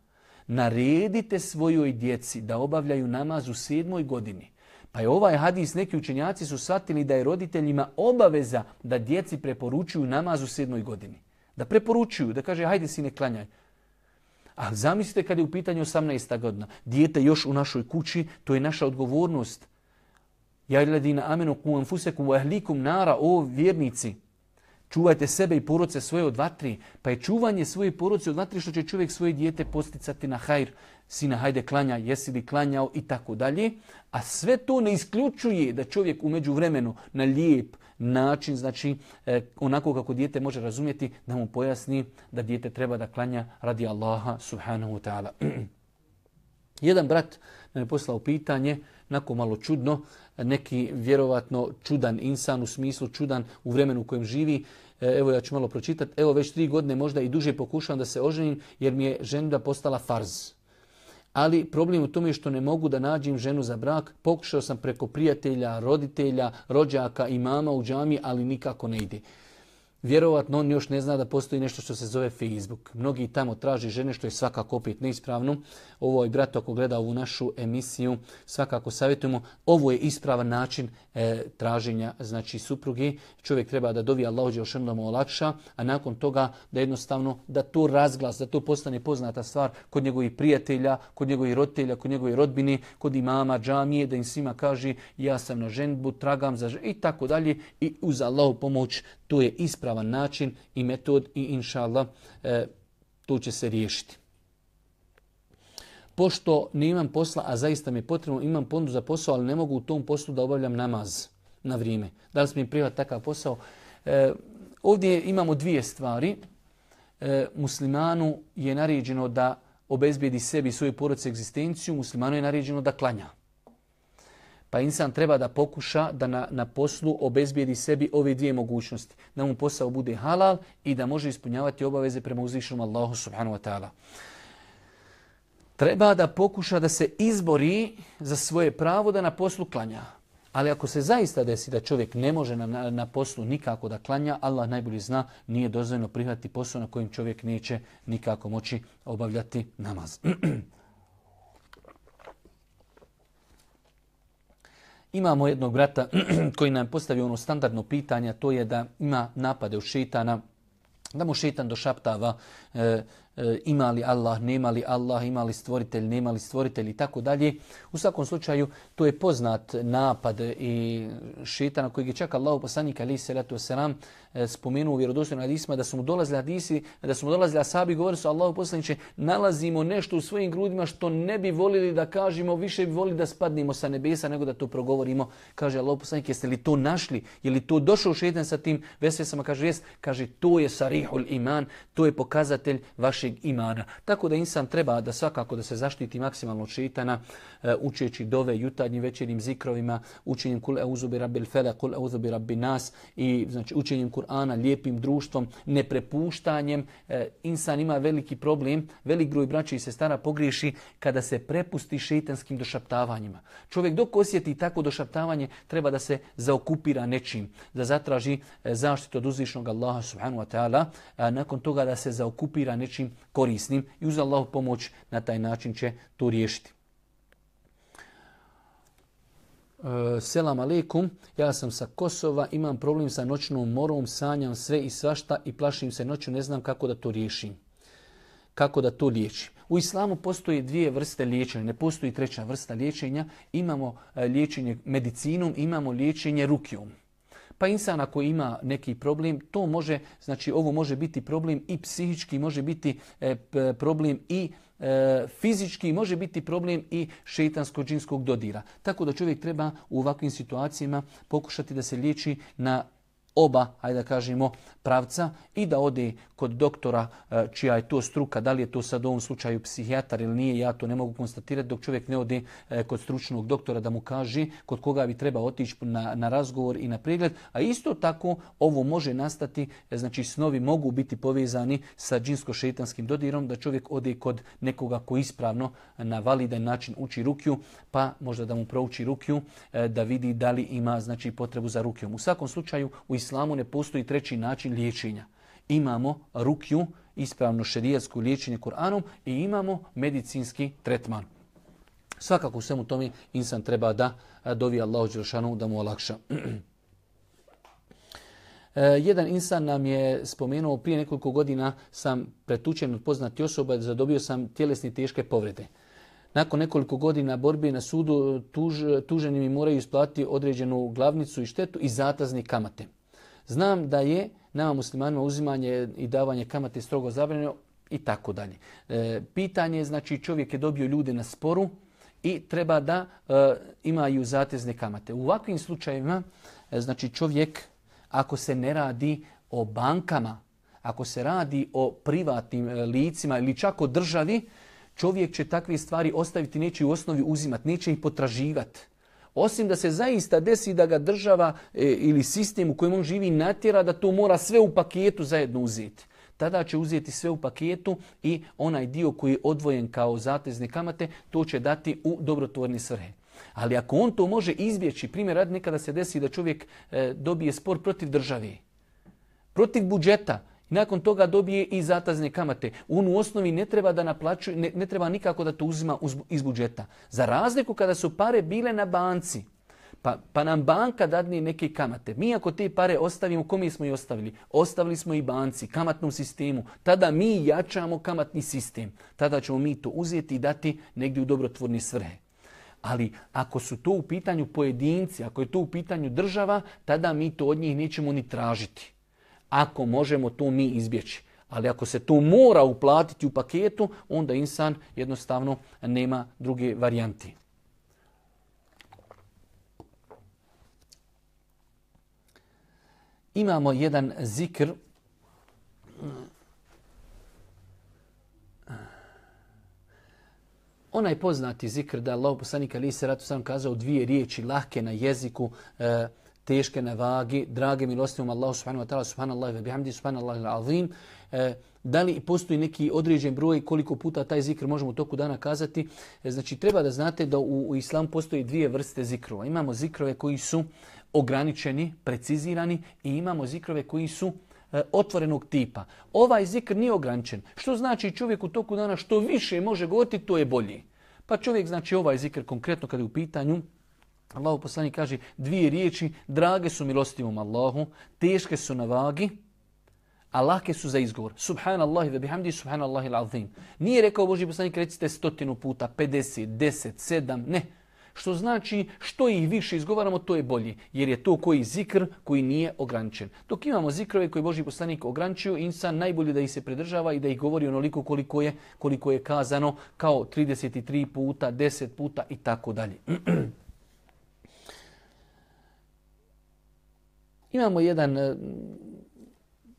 naredite svojoj djeci da obavljaju namaz u sedmoj godini. Pa je ovaj hadis, neki učenjaci su shvatili da je roditeljima obaveza da djeci preporučuju namaz u sedmoj godini. Da preporučuju, da kaže hajde sine klanjaj. A zamislite kad je u pitanju 18. godina. Dijete još u našoj kući, to je naša odgovornost. Ja iladina amenu ku anfusekum wa ahlikum nara, o vjernici. Čuvajte sebe i poroce svoje od vatri. Pa je čuvanje svoje poroce od vatri što će čovjek svoje dijete posticati na hajr. Sina, hajde klanja, jesi li klanjao i tako dalje. A sve to ne isključuje da čovjek umeđu vremenu na lijep način, znači e, onako kako dijete može razumjeti, da mu pojasni da dijete treba da klanja radi Allaha subhanahu wa ta'ala. Jedan brat nam je poslao pitanje, nako malo čudno, neki vjerovatno čudan insan u smislu čudan u vremenu u kojem živi. E, evo ja ću malo pročitati. Evo već tri godine možda i duže pokušavam da se oženim jer mi je ženda postala farz. Ali problem u tome je što ne mogu da nađem ženu za brak. Pokušao sam preko prijatelja, roditelja, rođaka i mama u džami, ali nikako ne ide. Vjerovatno on još ne zna da postoji nešto što se zove Facebook. Mnogi tamo traži žene što je svakako opet neispravno. Ovo je brat ako gleda ovu našu emisiju, svakako savjetujemo. Ovo je ispravan način e, traženja znači supruge. Čovjek treba da dovi Allah uđe da mu olakša, a nakon toga da jednostavno da to razglas, da to postane poznata stvar kod njegovih prijatelja, kod njegovih roditelja, kod njegovih rodbine, kod imama, džamije, da im svima kaže ja sam na ženbu, tragam za ženbu i tako dalje i uz Allahu pomoć to je ispravan način i metod i inša Allah e, to će se riješiti. Pošto ne imam posla, a zaista mi je potrebno, imam ponudu za posao, ali ne mogu u tom poslu da obavljam namaz na vrijeme. Da li smijem privat takav posao? E, ovdje imamo dvije stvari. E, muslimanu je naređeno da obezbijedi sebi svoju porodce egzistenciju, muslimanu je naređeno da klanja. Pa insan treba da pokuša da na, na poslu obezbijedi sebi ove dvije mogućnosti. Da mu posao bude halal i da može ispunjavati obaveze prema uzvišenom Allahu subhanahu wa ta'ala. Treba da pokuša da se izbori za svoje pravo da na poslu klanja. Ali ako se zaista desi da čovjek ne može na, na poslu nikako da klanja, Allah najbolji zna, nije dozvoljeno prihvatiti posao na kojem čovjek neće nikako moći obavljati namaz. Imamo jednog brata koji nam postavio ono standardno pitanje, to je da ima napade u šetana, da mu šetan došaptava e, e, ima li Allah, nema li Allah, ima li stvoritelj, nema li stvoritelj i tako dalje. U svakom slučaju to je poznat napad i šetana koji je čak Allah poslanik ali se letu selam E, spomenuo u vjerodostojnim hadisima da su mu dolazili hadisi, da su mu dolazili asabi, govori su Allahu poslaniče, nalazimo nešto u svojim grudima što ne bi volili da kažemo, više bi volili da spadnemo sa nebesa nego da to progovorimo. Kaže Allahu poslanik, jeste li to našli? Je li to došao šejtan sa tim vesvesama? Kaže, jes, Kaže, to je sarihul iman, to je pokazatelj vašeg imana. Tako da insan treba da svakako da se zaštiti maksimalno od e, učeći dove jutarnjim večernjim zikrovima, učenjem kul euzu bi rabbil fele, kul euzu bi rabbi nas i znači učenjem Kur'ana, lijepim društvom, neprepuštanjem. E, insan ima veliki problem, velik broj braća i sestara pogriješi kada se prepusti šeitanskim došaptavanjima. Čovjek dok osjeti tako došaptavanje treba da se zaokupira nečim, da zatraži e, zaštitu od uzvišnog Allaha subhanahu wa ta'ala, a nakon toga da se zaokupira nečim korisnim i uz Allahu pomoć na taj način će to riješiti. E, Eh, selam aleikum, ja sam sa Kosova, imam problem sa noćnom morom, sanjam sve i svašta i plašim se noću, ne znam kako da to riješim. Kako da to liječim. U islamu postoje dvije vrste liječenja, ne postoji treća vrsta liječenja. Imamo eh, liječenje medicinom, imamo liječenje rukijom. Pa insan ako ima neki problem, to može, znači ovo može biti problem i psihički, može biti eh, problem i e, fizički, može biti problem i šetansko-džinskog dodira. Tako da čovjek treba u ovakvim situacijama pokušati da se liječi na oba, hajde da kažemo, pravca i da ode kod doktora e, čija je to struka, da li je to sad u ovom slučaju psihijatar ili nije, ja to ne mogu konstatirati dok čovjek ne ode e, kod stručnog doktora da mu kaže kod koga bi treba otići na, na razgovor i na pregled. A isto tako ovo može nastati, e, znači snovi mogu biti povezani sa džinsko-šetanskim dodirom, da čovjek ode kod nekoga koji ispravno na validan način uči rukju, pa možda da mu prouči rukju, da vidi da li ima znači potrebu za rukjom. U svakom slučaju u islamu ne postoji treći način liječenja. Imamo rukju, ispravno šerijatsko liječenje Kur'anom i imamo medicinski tretman. Svakako u svemu tome insan treba da dovi Allahu Đelšanu da mu olakša. E, jedan insan nam je spomenuo prije nekoliko godina sam pretučen od poznati osoba, zadobio sam tjelesni teške povrede. Nakon nekoliko godina borbe na sudu tuž, tuženi mi moraju isplatiti određenu glavnicu i štetu i zatazni kamate. Znam da je nama muslimanima uzimanje i davanje kamate strogo zabranjeno i tako dalje. E, pitanje je, znači čovjek je dobio ljude na sporu i treba da e, imaju zatezne kamate. U ovakvim slučajevima, e, znači čovjek, ako se ne radi o bankama, ako se radi o privatnim e, licima ili čak o državi, čovjek će takve stvari ostaviti, neće u osnovi uzimati, neće ih potraživati. Osim da se zaista desi da ga država e, ili sistem u kojem on živi natjera da to mora sve u paketu zajedno uzeti. Tada će uzeti sve u paketu i onaj dio koji je odvojen kao zatezne kamate, to će dati u dobrotvorni svrhe. Ali ako on to može izbjeći, primjer rad nekada se desi da čovjek e, dobije spor protiv države, protiv budžeta, nakon toga dobije i zatazne kamate. On u osnovi ne treba da naplaćuje, ne, ne treba nikako da to uzima uz, iz budžeta. Za razliku kada su pare bile na banci, pa, pa nam banka dadne neke kamate. Mi ako te pare ostavimo, kome smo i ostavili? Ostavili smo i banci, kamatnom sistemu. Tada mi jačamo kamatni sistem. Tada ćemo mi to uzeti i dati negdje u dobrotvorni svrhe. Ali ako su to u pitanju pojedinci, ako je to u pitanju država, tada mi to od njih nećemo ni tražiti ako možemo to mi izbjeći. Ali ako se to mora uplatiti u paketu, onda insan jednostavno nema druge varijanti. Imamo jedan zikr onaj poznati zikr da Allah poslanik ali se ratu sam kazao dvije riječi lahke na jeziku e, teške na vagi, drage milostivom Allahu subhanahu wa ta'ala, subhanallahi wa bihamdi, subhanallahi al-azim. E, Da li postoji neki određen broj koliko puta taj zikr možemo u toku dana kazati? E, znači treba da znate da u, u islamu postoji dvije vrste zikrova. Imamo zikrove koji su ograničeni, precizirani i imamo zikrove koji su e, otvorenog tipa. Ovaj zikr nije ograničen. Što znači čovjek u toku dana što više može govoriti, to je bolji. Pa čovjek znači ovaj zikr konkretno kada je u pitanju Allahu poslanik kaže dvije riječi, drage su milostivom Allahu, teške su na vagi, a lake su za izgovor. Subhanallahi ve bihamdi subhanallahi l'azim. Nije rekao Boži poslanik recite stotinu puta, 50, 10, 7, ne. Što znači što ih više izgovaramo, to je bolje. Jer je to koji zikr koji nije ograničen. Dok imamo zikrove koji Boži poslanik ograničio, insan najbolje da ih se pridržava i da ih govori onoliko koliko je, koliko je kazano, kao 33 puta, 10 puta i tako dalje. Imamo jedan e,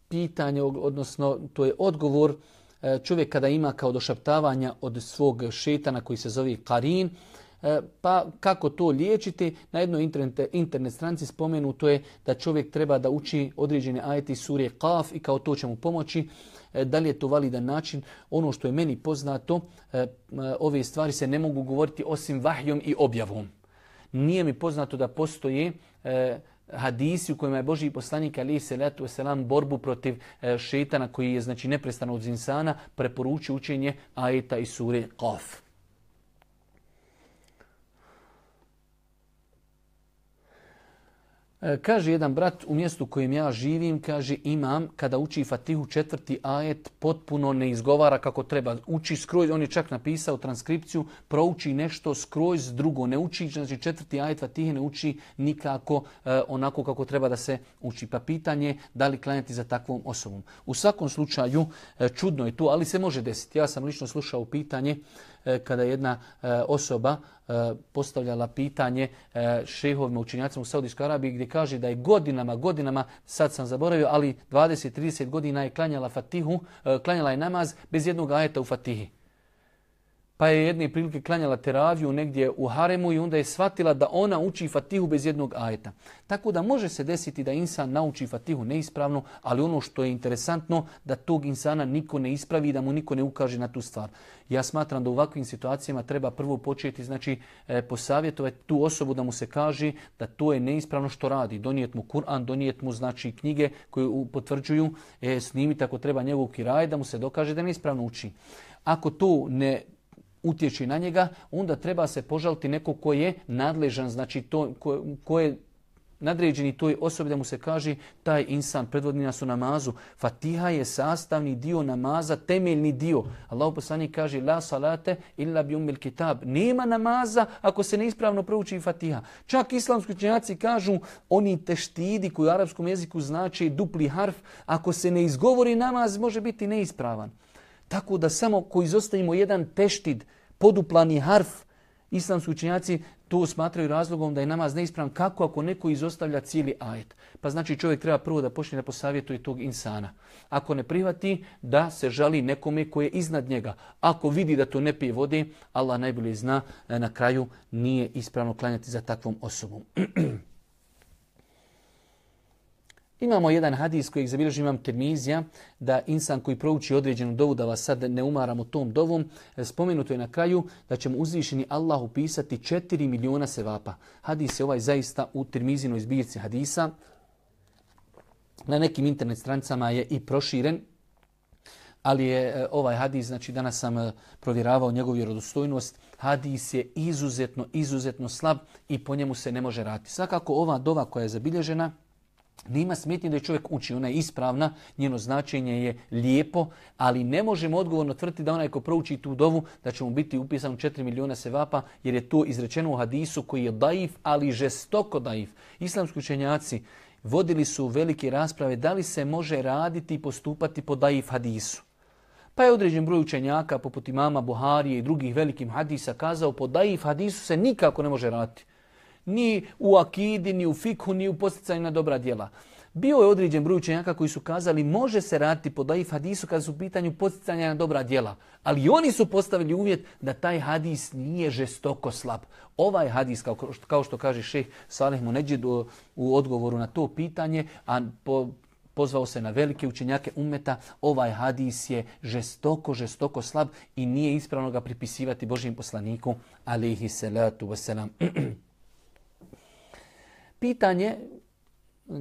pitanje, odnosno to je odgovor e, čovjek kada ima kao došaptavanja od svog šetana koji se zove Karin, e, pa kako to liječiti? Na jednoj internet, internet stranci spomenuto je da čovjek treba da uči određene ajeti surje Kaf i kao to će mu pomoći. Da li je to validan način? Ono što je meni poznato, ove stvari se ne mogu govoriti osim vahjom i objavom. Nije mi poznato da postoje hadisi u kojima je Boži poslanik ali se Veselam selam borbu protiv e, šetana koji je znači neprestano od insana preporučio učenje ajeta i sure Qaf. E, kaže jedan brat u mjestu kojem ja živim, kaže imam kada uči Fatihu četvrti ajet potpuno ne izgovara kako treba. Uči skroz, on je čak napisao transkripciju, prouči nešto skroz drugo. Ne uči, znači četvrti ajet Fatihe ne uči nikako e, onako kako treba da se uči. Pa pitanje da li klanjati za takvom osobom. U svakom slučaju e, čudno je to, ali se može desiti. Ja sam lično slušao pitanje E, kada jedna e, osoba e, postavljala pitanje šehovima učinjacima u Saudijskoj Arabiji gdje kaže da je godinama, godinama, sad sam zaboravio, ali 20-30 godina je klanjala fatihu, klanjala je namaz bez jednog ajeta u fatihi pa je jedne prilike klanjala teraviju negdje u haremu i onda je shvatila da ona uči fatihu bez jednog ajeta. Tako da može se desiti da insan nauči fatihu neispravno, ali ono što je interesantno da tog insana niko ne ispravi i da mu niko ne ukaže na tu stvar. Ja smatram da u ovakvim situacijama treba prvo početi, znači e, posavjetovati tu osobu da mu se kaže da to je neispravno što radi. Donijet mu Kur'an, donijet mu znači knjige koje potvrđuju, e, snimiti ako treba njegov kiraj da mu se dokaže da neispravno uči. Ako to ne utječi na njega, onda treba se požaliti neko ko je nadležan, znači to, ko, ko je nadređeni toj osobi da mu se kaže taj insan predvodni nas u namazu. Fatiha je sastavni dio namaza, temeljni dio. Allah poslanik kaže la salate illa bi umil kitab. Nema namaza ako se neispravno prouči Fatiha. Čak islamski učenjaci kažu oni teštidi koji u arapskom jeziku znači dupli harf, ako se ne izgovori namaz može biti neispravan. Tako da samo ko izostavimo jedan teštid, poduplani harf, islamski učenjaci to smatraju razlogom da je namaz neispravan. Kako ako neko izostavlja cijeli ajet? Pa znači čovjek treba prvo da počne da posavjetuje tog insana. Ako ne prihvati, da se žali nekome koje je iznad njega. Ako vidi da to ne pije vode, Allah najbolje zna, e, na kraju nije ispravno klanjati za takvom osobom. Imamo jedan hadis kojeg zabilježi imam termizija, da insan koji prouči određenu dovu, da vas sad ne umaramo tom dovom, spomenuto je na kraju da će mu uzvišeni Allah upisati 4 miliona sevapa. Hadis je ovaj zaista u termizinoj zbirci hadisa. Na nekim internet stranicama je i proširen, ali je e, ovaj hadis, znači danas sam e, provjeravao njegovu vjerodostojnost, hadis je izuzetno, izuzetno slab i po njemu se ne može raditi. Svakako ova dova koja je zabilježena, Nima smetnje da je čovjek uči, ona je ispravna, njeno značenje je lijepo, ali ne možemo odgovorno tvrditi da onaj ko prouči tu dovu da će mu biti upisan 4 miliona sevapa, jer je to izrečeno u hadisu koji je daif, ali žestoko daif. Islamski učenjaci vodili su velike rasprave da li se može raditi i postupati po daif hadisu. Pa je određen broj učenjaka poput imama Buharije i drugih velikim hadisa kazao po daif hadisu se nikako ne može raditi ni u akidi, ni u fikhu, ni u posticaju na dobra djela. Bio je određen broj učenjaka koji su kazali može se raditi po daif hadisu kada su u pitanju posticanja na dobra djela. Ali oni su postavili uvjet da taj hadis nije žestoko slab. Ovaj hadis, kao što, kao što kaže šeh Salih Muneđid u, u odgovoru na to pitanje, a po pozvao se na velike učenjake umeta, ovaj hadis je žestoko, žestoko slab i nije ispravno ga pripisivati Božijem poslaniku, alihi salatu wasalam. Pitanje,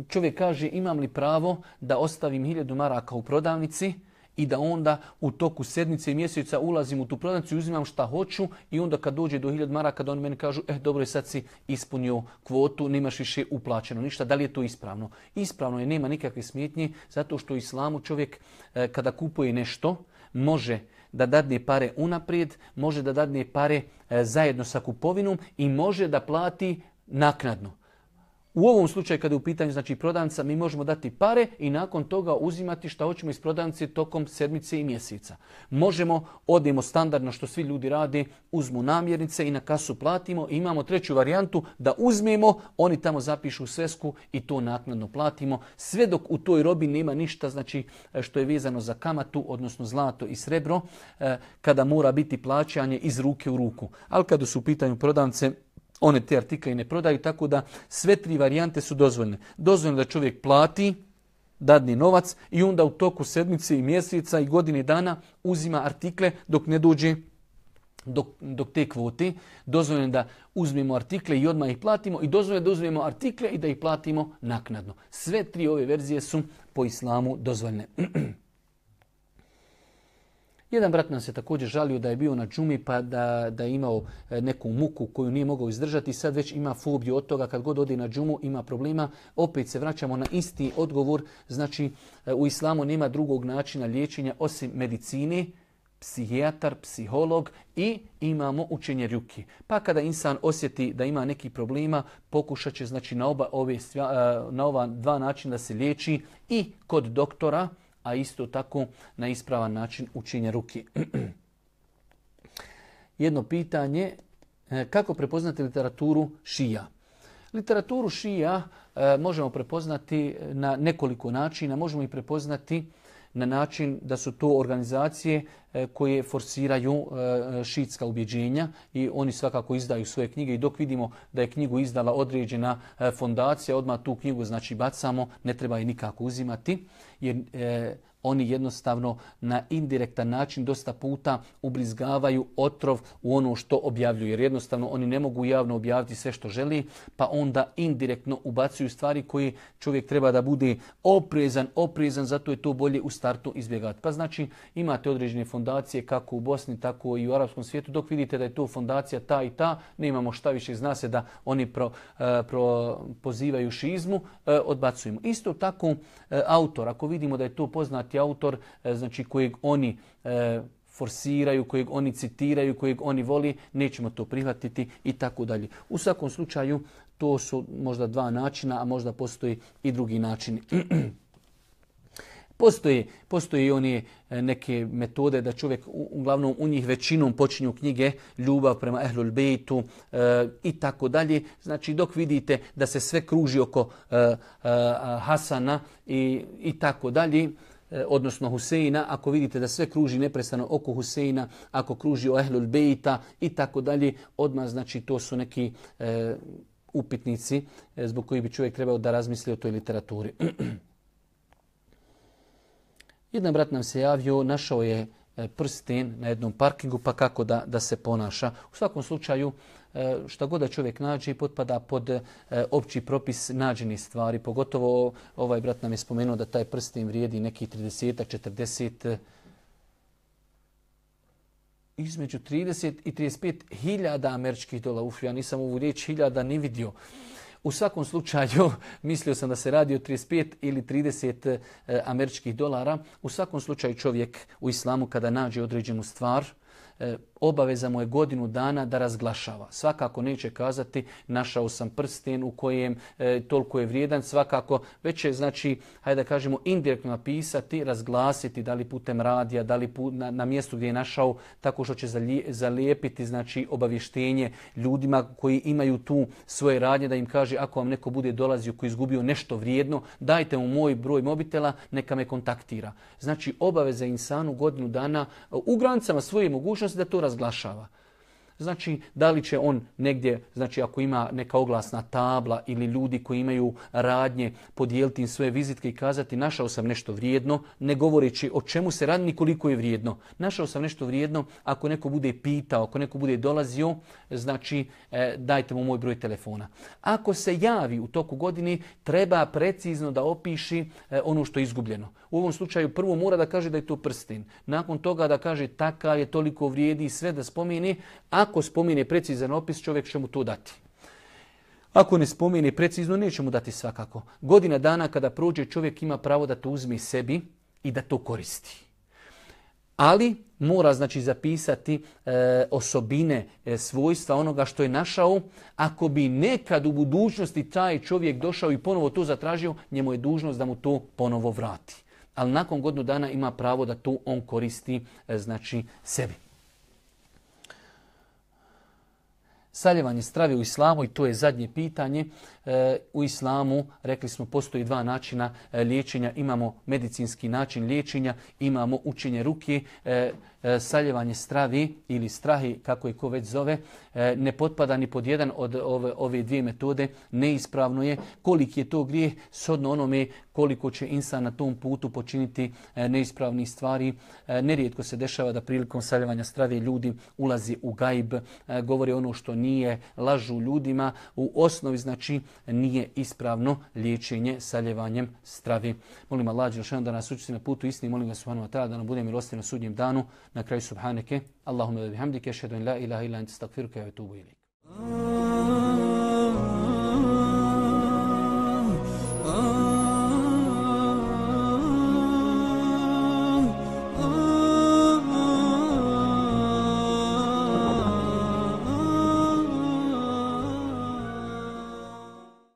čovjek kaže imam li pravo da ostavim hiljadu maraka u prodavnici, i da onda u toku sedmice i mjeseca ulazim u tu prodavnicu i uzimam šta hoću i onda kad dođe do 1000 maraka da oni meni kažu eh dobro je sad si ispunio kvotu, nemaš više uplaćeno ništa. Da li je to ispravno? Ispravno je, nema nikakve smjetnje zato što u islamu čovjek e, kada kupuje nešto može da dadne pare unaprijed, može da dadne pare e, zajedno sa kupovinom i može da plati naknadno. U ovom slučaju kada je u pitanju znači prodavnica, mi možemo dati pare i nakon toga uzimati šta hoćemo iz prodavnice tokom sedmice i mjeseca. Možemo, odemo standardno što svi ljudi rade, uzmu namjernice i na kasu platimo. I imamo treću varijantu da uzmemo, oni tamo zapišu svesku i to naknadno platimo. Sve dok u toj robi nema ništa znači što je vezano za kamatu, odnosno zlato i srebro, eh, kada mora biti plaćanje iz ruke u ruku. Ali kada su u pitanju prodavnice, one te artikle i ne prodaju, tako da sve tri varijante su dozvoljene. Dozvoljeno da čovjek plati, dadni novac i onda u toku sedmice i mjeseca i godine dana uzima artikle dok ne dođe dok, dok te kvote. Dozvoljeno da uzmemo artikle i odmah ih platimo i dozvoljeno da uzmemo artikle i da ih platimo naknadno. Sve tri ove verzije su po islamu dozvoljene. Jedan brat nam se također žalio da je bio na džumi pa da, da je imao e, neku muku koju nije mogao izdržati. Sad već ima fobiju od toga kad god ode na džumu ima problema. Opet se vraćamo na isti odgovor. Znači e, u islamu nema drugog načina liječenja osim medicine, psihijatar, psiholog i imamo učenje rjuki. Pa kada insan osjeti da ima neki problema, pokušat će znači, na, oba ove, e, na ova dva načina da se liječi i kod doktora, a isto tako na ispravan način učinje ruki. Jedno pitanje, e, kako prepoznati literaturu šija? Literaturu šija e, možemo prepoznati na nekoliko načina. Možemo i prepoznati na način da su to organizacije e, koje forsiraju e, šitska ubjeđenja i oni svakako izdaju svoje knjige i dok vidimo da je knjigu izdala određena e, fondacija, odmah tu knjigu znači bacamo, ne treba je nikako uzimati jer oni jednostavno na indirektan način dosta puta ubrizgavaju otrov u ono što objavljuju. Jer jednostavno oni ne mogu javno objaviti sve što želi, pa onda indirektno ubacuju stvari koje čovjek treba da bude oprezan, oprezan, zato je to bolje u startu izbjegati. Pa znači imate određene fondacije kako u Bosni, tako i u arapskom svijetu. Dok vidite da je to fondacija ta i ta, ne imamo šta više, zna se da oni pro, e, pro, pozivaju šizmu, e, odbacujemo. Isto tako e, autor, ako vidimo da je to poznati autor, e, znači kojeg oni e, forsiraju, kojeg oni citiraju, kojeg oni voli, nećemo to prihvatiti i tako dalje. U svakom slučaju to su možda dva načina, a možda postoji i drugi način. Postoje, postoje i one e, neke metode da čovjek, uglavnom u njih većinom počinju knjige ljubav prema Ehlul Bejtu e, i tako dalje. Znači dok vidite da se sve kruži oko e, e, Hasana i, i tako dalje, E, odnosno Huseina, ako vidite da sve kruži neprestano oko Huseina, ako kruži o Ehlul Bejta i tako dalje, odmah znači to su neki e, upitnici e, zbog koji bi čovjek trebao da razmisli o toj literaturi. Jedan brat nam se javio, našao je e, prsten na jednom parkingu, pa kako da, da se ponaša. U svakom slučaju, E, šta god da čovjek nađe, potpada pod e, opći propis nađenih stvari. Pogotovo ovaj brat nam je spomenuo da taj prsten vrijedi neki 30 40 između 30 i 35 hiljada američkih dola. Uf, ja nisam ovu riječ hiljada ni vidio. U svakom slučaju, mislio sam da se radi o 35 ili 30 e, američkih dolara. U svakom slučaju čovjek u islamu kada nađe određenu stvar, e, obaveza mu je godinu dana da razglašava. Svakako neće kazati našao sam prsten u kojem e, toliko je vrijedan, svakako već je, znači, hajde da kažemo, indirektno napisati, razglasiti, da li putem radija, da li put, na, na mjestu gdje je našao, tako što će zalijepiti znači, obavještenje ljudima koji imaju tu svoje radnje, da im kaže ako vam neko bude dolazio koji izgubio nešto vrijedno, dajte mu moj broj mobitela, neka me kontaktira. Znači, obaveza insanu godinu dana e, u granicama svoje mogućnosti da to razglašava. Znači, da li će on negdje, znači ako ima neka oglasna tabla ili ljudi koji imaju radnje, podijeliti im svoje vizitke i kazati našao sam nešto vrijedno, ne govoreći o čemu se radi ni koliko je vrijedno. Našao sam nešto vrijedno, ako neko bude pitao, ako neko bude dolazio, znači e, dajte mu moj broj telefona. Ako se javi u toku godine, treba precizno da opiši e, ono što je izgubljeno. U ovom slučaju prvo mora da kaže da je to prstin. Nakon toga da kaže takav je, toliko vrijedi, sve da spomeni. A Ako spomene precizan opis, čovjek će mu to dati. Ako ne spomene precizno, neće mu dati svakako. Godina dana kada prođe, čovjek ima pravo da to uzme sebi i da to koristi. Ali mora znači zapisati e, osobine, e, svojstva onoga što je našao. Ako bi nekad u budućnosti taj čovjek došao i ponovo to zatražio, njemu je dužnost da mu to ponovo vrati. Ali nakon godinu dana ima pravo da to on koristi e, znači sebi. Saljevanje strave u islamu i to je zadnje pitanje. E, u islamu, rekli smo, postoji dva načina e, liječenja. Imamo medicinski način liječenja, imamo učenje ruke. E, saljevanje stravi ili strahi, kako je ko već zove, ne potpada ni pod jedan od ove, ove dvije metode, neispravno je. Koliki je to grijeh, sodno onome koliko će insan na tom putu počiniti neispravnih neispravni stvari. Nerijetko se dešava da prilikom saljevanja strave ljudi ulazi u gajb, govori ono što nije, lažu ljudima. U osnovi znači nije ispravno liječenje saljevanjem stravi. Molim Allah da nas učiti na putu istini, molim ga subhanahu wa ta'ala da nam bude milosti na sudnjem danu. Na kraju subhaneke, Allahumma da bihamdike, šedun la ilaha illa anta astaghfiruka wa atubu ilayk.